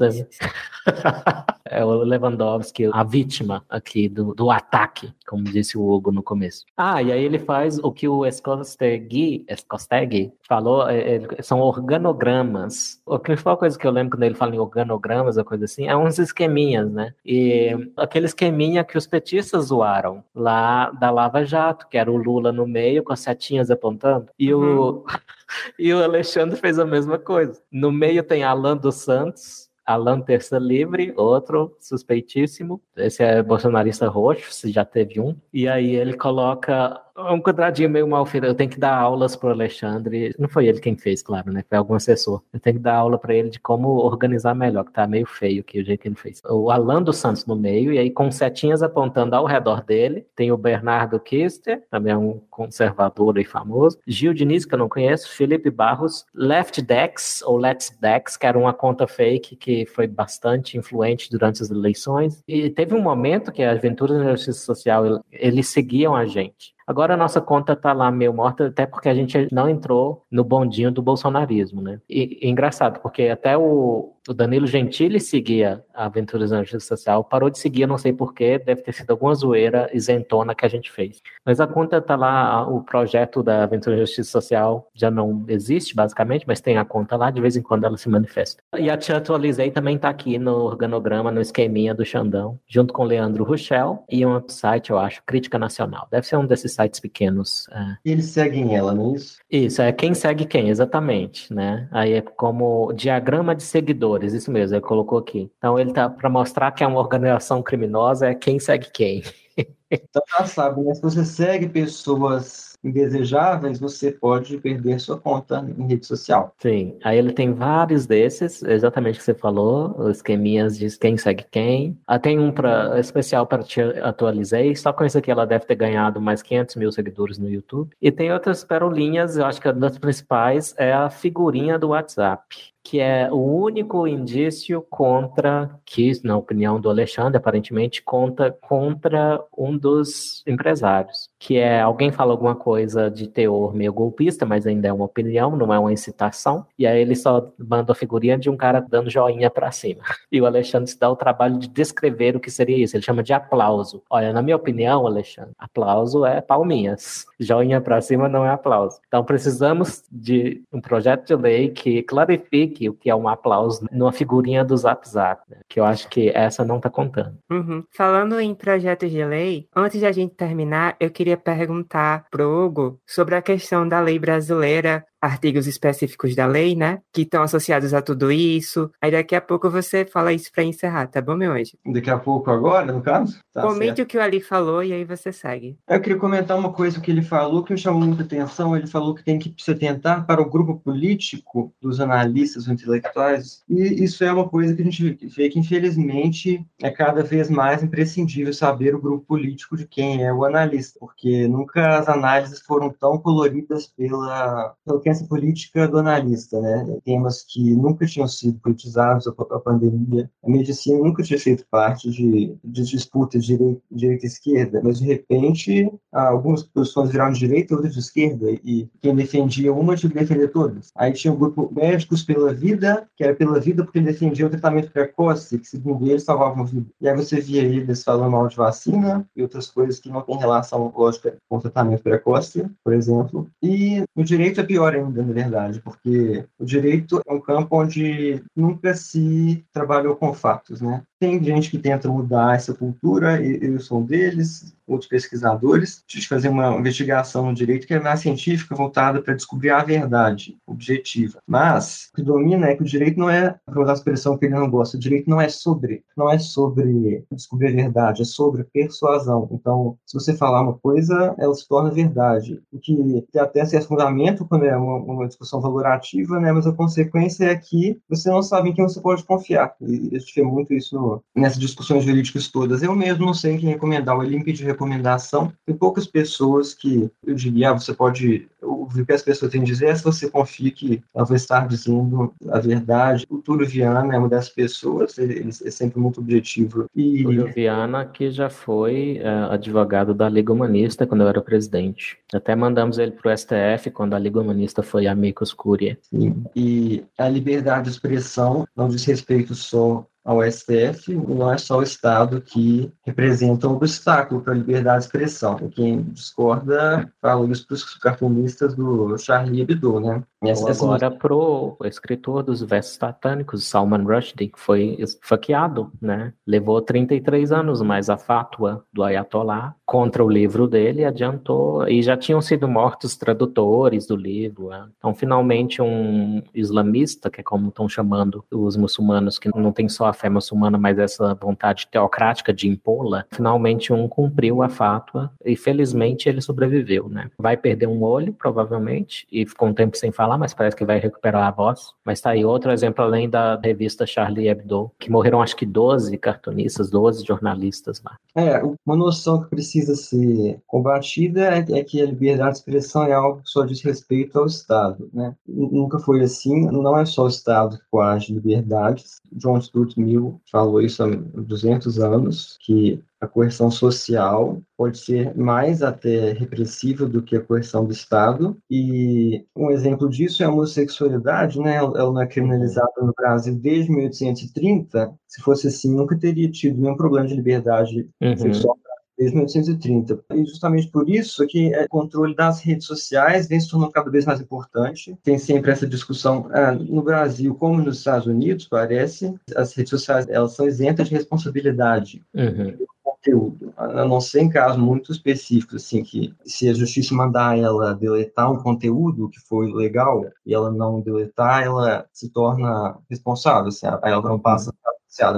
*laughs* é o Lewandowski, a vítima aqui do, do ataque, como disse o Hugo no começo. Ah, e aí ele faz o que o Escostegui, Escostegui falou, é, é, são organogramas. A principal coisa que eu lembro quando ele fala em organogramas, ou coisa assim, é uns esqueminhas, né? E aquele esqueminha que os petistas zoaram lá da Lava Jato, que era o Lula no meio com as setinhas apontando, e uhum. o *laughs* e o Alexandre fez a mesma coisa. No meio tem Alan dos Santos, Alan Terça Livre, outro suspeitíssimo. Esse é bolsonarista roxo, se já teve um. E aí ele coloca um quadradinho meio mal feito. Eu tenho que dar aulas pro Alexandre. Não foi ele quem fez, claro, né? Foi algum assessor. Eu tenho que dar aula para ele de como organizar melhor, que tá meio feio aqui o jeito que ele fez. O Alan dos Santos no meio, e aí com setinhas apontando ao redor dele. Tem o Bernardo Kister, também é um conservador e famoso. Gil Diniz, que eu não conheço. Felipe Barros. Left Dex, ou Let's Dex, que era uma conta fake que foi bastante influente durante as eleições. E teve um momento que a Aventuras na Justiça Social, eles seguiam a gente. Agora a nossa conta tá lá meio morta, até porque a gente não entrou no bondinho do bolsonarismo, né? E, e engraçado, porque até o, o Danilo Gentili seguia a Aventuras na Justiça Social, parou de seguir, não sei porquê, deve ter sido alguma zoeira isentona que a gente fez. Mas a conta tá lá, o projeto da Aventuras na Justiça Social já não existe, basicamente, mas tem a conta lá, de vez em quando ela se manifesta. E a Tia Atualizei também tá aqui no organograma, no esqueminha do Xandão, junto com Leandro Ruchel e um site, eu acho, Crítica Nacional. Deve ser um desses sites pequenos. É. Eles seguem ela, não é isso? Isso, é quem segue quem, exatamente, né? Aí é como diagrama de seguidores isso mesmo, ele colocou aqui. Então ele tá para mostrar que é uma organização criminosa, é quem segue quem. *laughs* Então já sabe, né? Se você segue pessoas indesejáveis, você pode perder sua conta em rede social. Sim, aí ele tem vários desses, exatamente o que você falou, esqueminhas de quem segue quem. Ah, tem um pra, especial para te atualizei, só com isso aqui ela deve ter ganhado mais 500 mil seguidores no YouTube. E tem outras perolinhas, eu acho que uma das principais é a figurinha do WhatsApp que é o único indício contra, que na opinião do Alexandre, aparentemente, conta contra um dos empresários que é alguém fala alguma coisa de teor meio golpista, mas ainda é uma opinião, não é uma incitação, e aí ele só manda a figurinha de um cara dando joinha para cima. *laughs* E o Alexandre se dá o trabalho de descrever o que seria isso, ele chama de aplauso. Olha, na minha opinião, Alexandre, aplauso é palminhas, joinha para cima não é aplauso. Então precisamos de um projeto de lei que clarifique o que é um aplauso numa figurinha do Zap Zap, né? que eu acho que essa não está contando. Uhum. Falando em projetos de lei, antes de a gente terminar, eu queria perguntar pro Hugo sobre a questão da lei brasileira artigos específicos da lei, né? Que estão associados a tudo isso. Aí daqui a pouco você fala isso para encerrar, tá bom, meu anjo? Daqui a pouco agora, no caso? Tá Comente certo. o que o Ali falou e aí você segue. Eu queria comentar uma coisa que ele falou que me chamou muita atenção. Ele falou que tem que se atentar para o grupo político dos analistas, dos intelectuais. E isso é uma coisa que a gente vê que, infelizmente, é cada vez mais imprescindível saber o grupo político de quem é o analista, porque nunca as análises foram tão coloridas pela, pelo que essa política do analista, né? Temas que nunca tinham sido politizados, a própria pandemia. A medicina nunca tinha feito parte de, de disputas de direita, e esquerda, mas de repente algumas posições viraram de direita, outras de esquerda, e quem defendia uma tinha que defender todas. Aí tinha o grupo Médicos pela Vida, que era pela vida porque defendia o tratamento precoce, que segundo eles salvavam vida. E aí você via eles falando mal de vacina e outras coisas que não têm relação lógica com o tratamento precoce, por exemplo. E o direito é pior ainda, na verdade, porque o direito é um campo onde nunca se trabalhou com fatos, né? Tem gente que tenta mudar essa cultura, e eu sou um deles, outros pesquisadores, de fazer uma investigação no direito que é mais científica, voltada para descobrir a verdade objetiva. Mas o que domina é que o direito não é, para usar a expressão que ele não gosta, o direito não é sobre, não é sobre descobrir a verdade, é sobre persuasão. Então, se você falar uma coisa, ela se torna verdade. O que tem até certo fundamento quando é uma, uma discussão valorativa, né? mas a consequência é que você não sabe em quem você pode confiar. E a gente vê muito isso no nessas discussões jurídicas todas. Eu mesmo não sei quem recomendar. O link de recomendação tem poucas pessoas que eu diria, ah, você pode ouvir o que as pessoas têm a dizer, se você confia que ela vai estar dizendo a verdade. O Túlio Viana é uma das pessoas, ele, é sempre muito objetivo. E... Túlio Viana, que já foi é, advogado da Liga Humanista quando eu era presidente. Até mandamos ele para o STF quando a Liga Humanista foi amicus curia. Sim. E a liberdade de expressão não diz respeito só ao STF, não é só o Estado que representa um obstáculo para a liberdade de expressão. Quem discorda fala isso para os cartunistas do Charlie Hebdo, né? Essa, agora para o escritor dos versos satânicos, Salman Rushdie, que foi esfaqueado, né? Levou 33 anos, mas a fátua do Ayatollah contra o livro dele adiantou, e já tinham sido mortos tradutores do livro. Né? Então, finalmente, um islamista, que é como estão chamando os muçulmanos, que não tem só a fé muçulmana, mas essa vontade teocrática de impô-la, finalmente um cumpriu a fátua e felizmente ele sobreviveu, né? Vai perder um olho, provavelmente, e ficou um tempo sem falar, mas parece que vai recuperar a voz. Mas tá aí outro exemplo além da revista Charlie Hebdo, que morreram acho que 12 cartunistas, 12 jornalistas lá. É, uma noção que precisa ser combatida é, é que a liberdade de expressão é algo que só diz respeito ao Estado, né? Nunca foi assim, não é só o Estado que coage liberdades. John Stuart Mill falou isso há 200 anos, que a coerção social pode ser mais até repressiva do que a coerção do Estado. E um exemplo disso é a homossexualidade, né? Ela não é criminalizada no Brasil desde 1830. Se fosse assim, nunca teria tido nenhum problema de liberdade uhum. sexual desde 1930. E justamente por isso que o controle das redes sociais vem se tornando cada vez mais importante. Tem sempre essa discussão ah, no Brasil, como nos Estados Unidos, parece, as redes sociais elas são isentas de responsabilidade. Uhum conteúdo, a não ser em casos muito específicos, assim, que se a justiça mandar ela deletar um conteúdo que foi legal e ela não deletar, ela se torna responsável, assim, ela não passa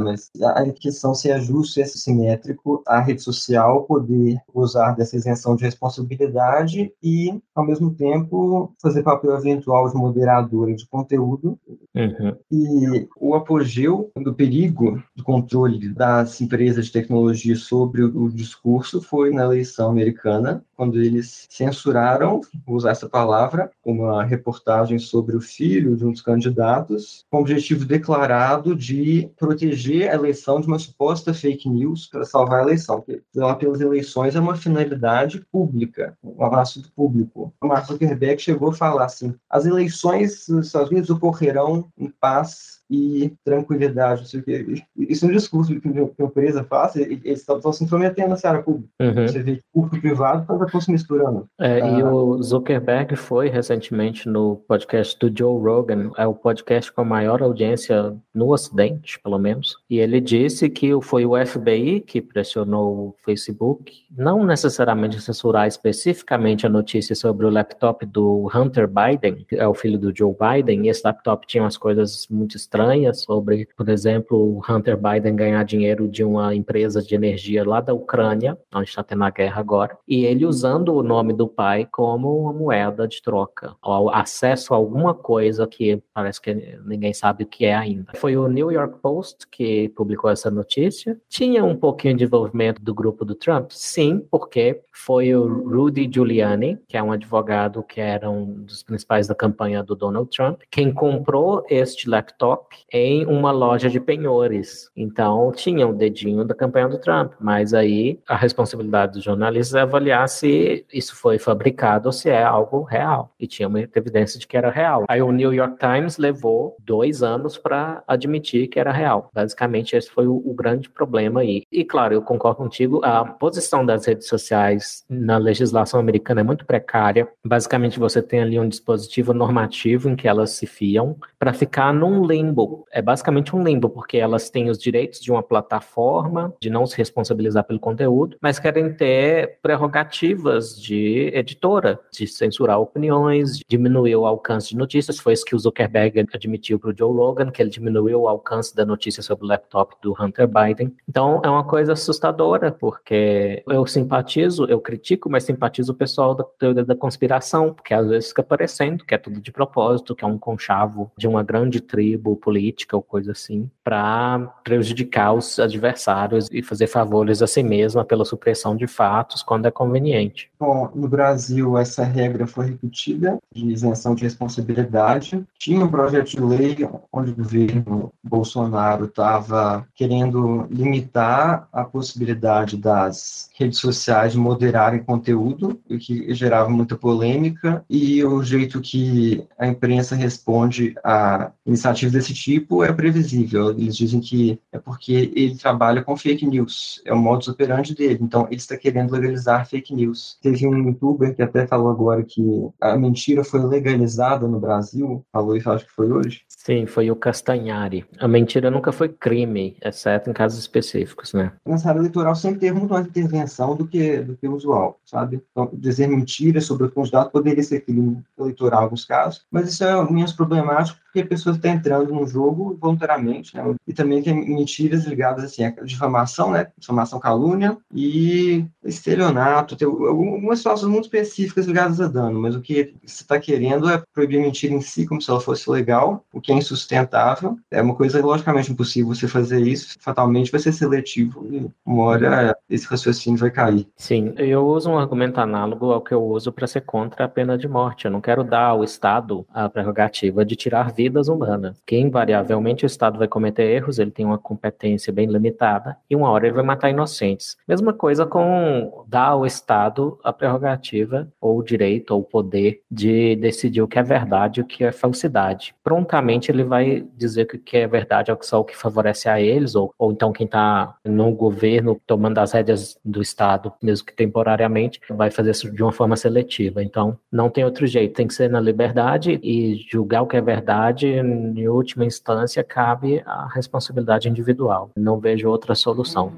mas a questão se é justo e é simétrico a rede social poder usar dessa isenção de responsabilidade e, ao mesmo tempo, fazer papel eventual de moderadora de conteúdo. Uhum. E o apogeu do perigo do controle das empresas de tecnologia sobre o discurso foi na eleição americana, quando eles censuraram, vou usar essa palavra, uma reportagem sobre o filho de um dos candidatos, com o objetivo declarado de proteger a eleição de uma suposta fake news para salvar a eleição, porque pelas eleições é uma finalidade pública, um assunto público. O Mark Zuckerberg chegou a falar assim, as eleições dos Estados Unidos ocorrerão em paz e tranquilidade, não sei o quê. Isso é um discurso que a empresa faz, eles estão se intrometendo na seara pública. Uhum. Você vê público privado estão se misturando. É, ah. E o Zuckerberg foi recentemente no podcast do Joe Rogan, é o podcast com a maior audiência no Ocidente, pelo menos, e ele disse que foi o FBI que pressionou o Facebook, não necessariamente censurar especificamente a notícia sobre o laptop do Hunter Biden, que é o filho do Joe Biden, e esse laptop tinha umas coisas muito estranhas sobre, por exemplo, Hunter Biden ganhar dinheiro de uma empresa de energia lá da Ucrânia, onde está tendo a guerra agora, e ele usando o nome do pai como uma moeda de troca, ou acesso a alguma coisa que parece que ninguém sabe o que é ainda. Foi o New York Post que publicou essa notícia. Tinha um pouquinho de envolvimento do grupo do Trump? Sim, porque foi o Rudy Giuliani, que é um advogado que era um dos principais da campanha do Donald Trump, quem comprou este laptop em uma loja de penhores. Então, tinha o um dedinho da campanha do Trump, mas aí a responsabilidade dos jornalistas é avaliar se isso foi fabricado ou se é algo real. E tinha uma evidência de que era real. Aí o New York Times levou dois anos para admitir que era real. Basicamente, esse foi o, o grande problema aí. E claro, eu concordo contigo, a posição das redes sociais na legislação americana é muito precária. Basicamente, você tem ali um dispositivo normativo em que elas se fiam para ficar num limbo limbo. É basicamente um limbo, porque elas têm os direitos de uma plataforma, de não se responsabilizar pelo conteúdo, mas querem ter prerrogativas de editora, de censurar opiniões, de diminuir o alcance de notícias. Foi isso que o Zuckerberg admitiu para o Joe Rogan, que ele diminuiu o alcance da notícia sobre o laptop do Hunter Biden. Então é uma coisa assustadora, porque eu simpatizo, eu critico, mas simpatizo o pessoal da teoria da conspiração, porque às vezes fica parecendo que é tudo de propósito, que é um conchavo de uma grande tribo política ou coisa assim. Para prejudicar os adversários e fazer favores a si mesma pela supressão de fatos quando é conveniente. Bom, no Brasil essa regra foi repetida de isenção de responsabilidade. Tinha um projeto de lei onde o governo Bolsonaro estava querendo limitar a possibilidade das redes sociais moderarem conteúdo, o que gerava muita polêmica, e o jeito que a imprensa responde a iniciativas desse tipo é previsível. Eles dizem que é porque ele trabalha com fake news, é o modus operandi dele, então ele está querendo legalizar fake news. Teve um youtuber que até falou agora que a mentira foi legalizada no Brasil, falou isso acho que foi hoje. Sim, foi o Castanhari. A mentira nunca foi crime, exceto em casos específicos, né? Nessa área eleitoral sempre teve muito mais intervenção do que, do que usual, sabe? Então, dizer mentiras sobre o candidato poderia ser crime eleitoral em alguns casos, mas isso é menos problemático porque a pessoa está entrando no jogo voluntariamente, né? E também tem mentiras ligadas, assim, a difamação, né? Difamação, calúnia e estelionato, tem algumas situações muito específicas ligadas a dano, mas o que você está querendo é proibir a mentira em si como se ela fosse legal, o que é insustentável. É uma coisa logicamente impossível você fazer isso, fatalmente vai ser seletivo e uma hora esse raciocínio vai cair. Sim, eu uso um argumento análogo ao que eu uso para ser contra a pena de morte. Eu não quero dar ao Estado a prerrogativa de tirar vidas humanas, que invariavelmente o Estado vai cometer erros, ele tem uma competência bem limitada e uma hora ele vai matar inocentes. Mesma coisa com dar ao Estado a prerrogativa ou o direito ou o poder de decidir o que é verdade e o que é falsidade. Prontamente ele vai dizer que o que é verdade é só o que favorece a eles, ou, ou então quem está no governo tomando as rédeas do Estado, mesmo que temporariamente, vai fazer isso de uma forma seletiva. Então, não tem outro jeito, tem que ser na liberdade e julgar o que é verdade, em última instância, cabe a responsabilidade individual. Não vejo outra solução.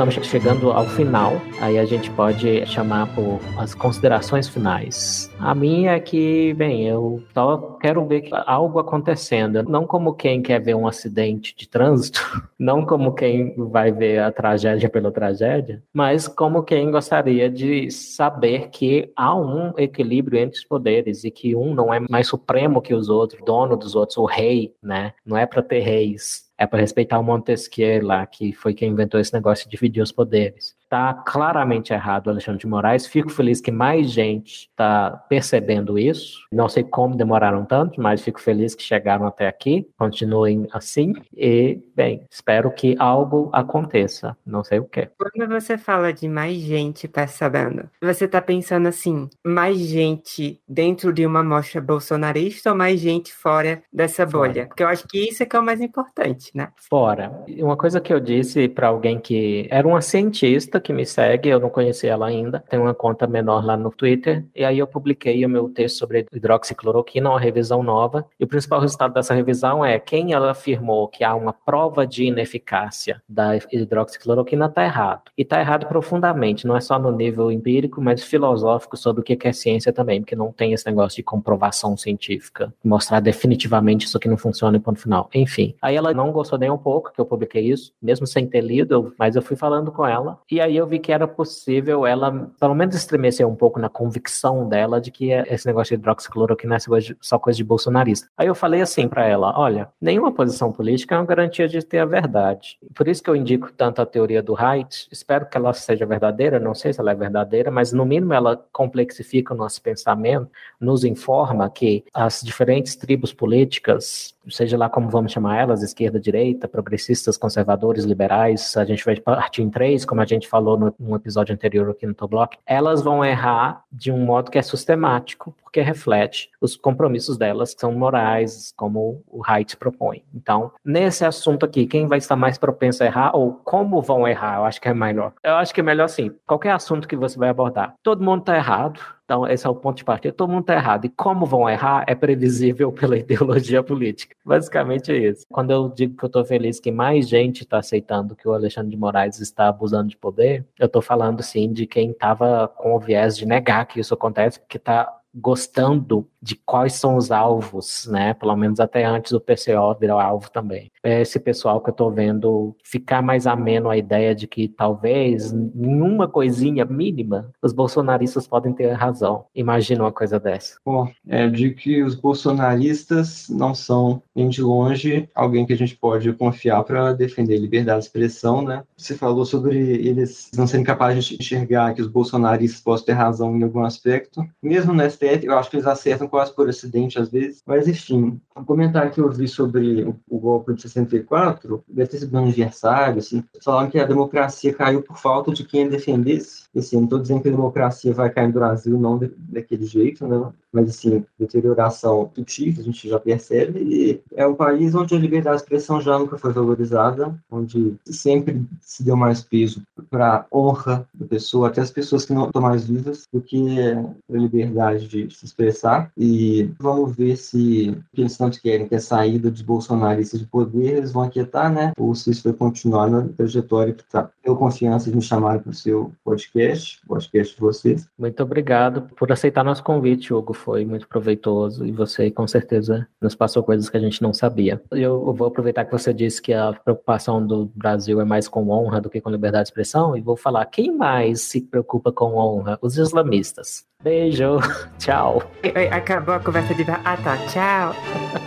Estamos chegando ao final, aí a gente pode chamar por as considerações finais. A minha é que, bem, eu só quero ver algo acontecendo, não como quem quer ver um acidente de trânsito, *laughs* não como quem vai ver a tragédia pela tragédia, mas como quem gostaria de saber que há um equilíbrio entre os poderes e que um não é mais supremo que os outros, dono dos outros, o rei, né? Não é para ter reis é para respeitar o Montesquieu lá, que foi quem inventou esse negócio de dividir os poderes está claramente errado Alexandre de Moraes. Fico feliz que mais gente está percebendo isso. Não sei como demoraram tanto, mas fico feliz que chegaram até aqui. Continuem assim. E, bem, espero que algo aconteça. Não sei o que. Quando você fala de mais gente percebendo, você está pensando assim, mais gente dentro de uma mostra bolsonarista ou mais gente fora dessa bolha? Fora. Porque eu acho que isso é que é o mais importante, né? Fora. Uma coisa que eu disse para alguém que era uma cientista que me segue, eu não conheci ela ainda, tem uma conta menor lá no Twitter, e aí eu publiquei o meu texto sobre hidroxicloroquina, uma revisão nova, e o principal resultado dessa revisão é quem ela afirmou que há uma prova de ineficácia da hidroxicloroquina está errado. E está errado profundamente, não é só no nível empírico, mas filosófico sobre o que é ciência também, porque não tem esse negócio de comprovação científica, mostrar definitivamente isso aqui não funciona e ponto final. Enfim, aí ela não gostou nem um pouco que eu publiquei isso, mesmo sem ter lido, mas eu fui falando com ela, e aí aí eu vi que era possível ela, pelo menos, estremecer um pouco na convicção dela de que esse negócio de hidroxicloroquina é só coisa de bolsonarista. Aí eu falei assim para ela: olha, nenhuma posição política é uma garantia de ter a verdade. Por isso que eu indico tanto a teoria do Haidt. Espero que ela seja verdadeira, não sei se ela é verdadeira, mas no mínimo ela complexifica o nosso pensamento, nos informa que as diferentes tribos políticas seja lá como vamos chamar elas, esquerda, direita, progressistas, conservadores, liberais, a gente vai partir em três, como a gente falou no, no episódio anterior aqui no Toblock, elas vão errar de um modo que é sistemático, porque reflete os compromissos delas, que são morais, como o Haidt propõe. Então, nesse assunto aqui, quem vai estar mais propenso a errar, ou como vão errar, eu acho que é melhor. Eu acho que é melhor assim, qualquer assunto que você vai abordar, todo mundo está errado, então, esse é o ponto de partida. Todo mundo está errado. E como vão errar é previsível *laughs* pela ideologia política. Basicamente é isso. Quando eu digo que eu estou feliz que mais gente está aceitando que o Alexandre de Moraes está abusando de poder, eu estou falando, sim, de quem estava com o viés de negar que isso acontece, porque está gostando de quais são os alvos, né? Pelo menos até antes do PCO virar alvo também. É esse pessoal que eu estou vendo ficar mais ameno a ideia de que talvez em uma coisinha mínima os bolsonaristas podem ter razão. Imagina uma coisa dessa. Bom, é de que os bolsonaristas não são nem de longe alguém que a gente pode confiar para defender liberdade de expressão, né? Você falou sobre eles não serem capazes de enxergar que os bolsonaristas possam ter razão em algum aspecto. Mesmo no STF, eu acho que eles acertam quase por acidente às vezes. Mas, enfim, um comentário que eu vi sobre o, o golpe de 64, deve ter sido no aniversário, assim, falaram que a democracia caiu por falta de quem a defendesse. Assim, não estou dizendo que a democracia vai cair no Brasil, não daquele jeito, né? mas assim, deterioração sutil, a gente já percebe, e é um país onde a liberdade de expressão já nunca foi valorizada, onde sempre se deu mais peso para honra da pessoa, até as pessoas que não estão mais vivas, do que a liberdade de se expressar. E vamos ver se o que eles tanto querem, que é a saída dos bolsonaristas de poder, eles vão aquietar, né? Ou se isso vai continuar na trajetória que está. Eu confiança de me chamar para o seu podcast, podcast de vocês. Muito obrigado por aceitar nosso convite, Hugo foi muito proveitoso e você com certeza nos passou coisas que a gente não sabia. Eu vou aproveitar que você disse que a preocupação do Brasil é mais com honra do que com liberdade de expressão e vou falar quem mais se preocupa com honra? Os islamistas. Beijo, *laughs* tchau. Acabou a conversa de ah tá, tchau.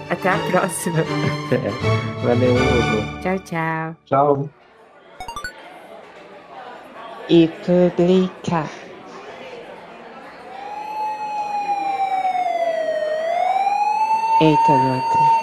Até a próxima. *laughs* É. Valeu, Hugo. Tchau, tchau. Tchau. y publica. Eita, Lota.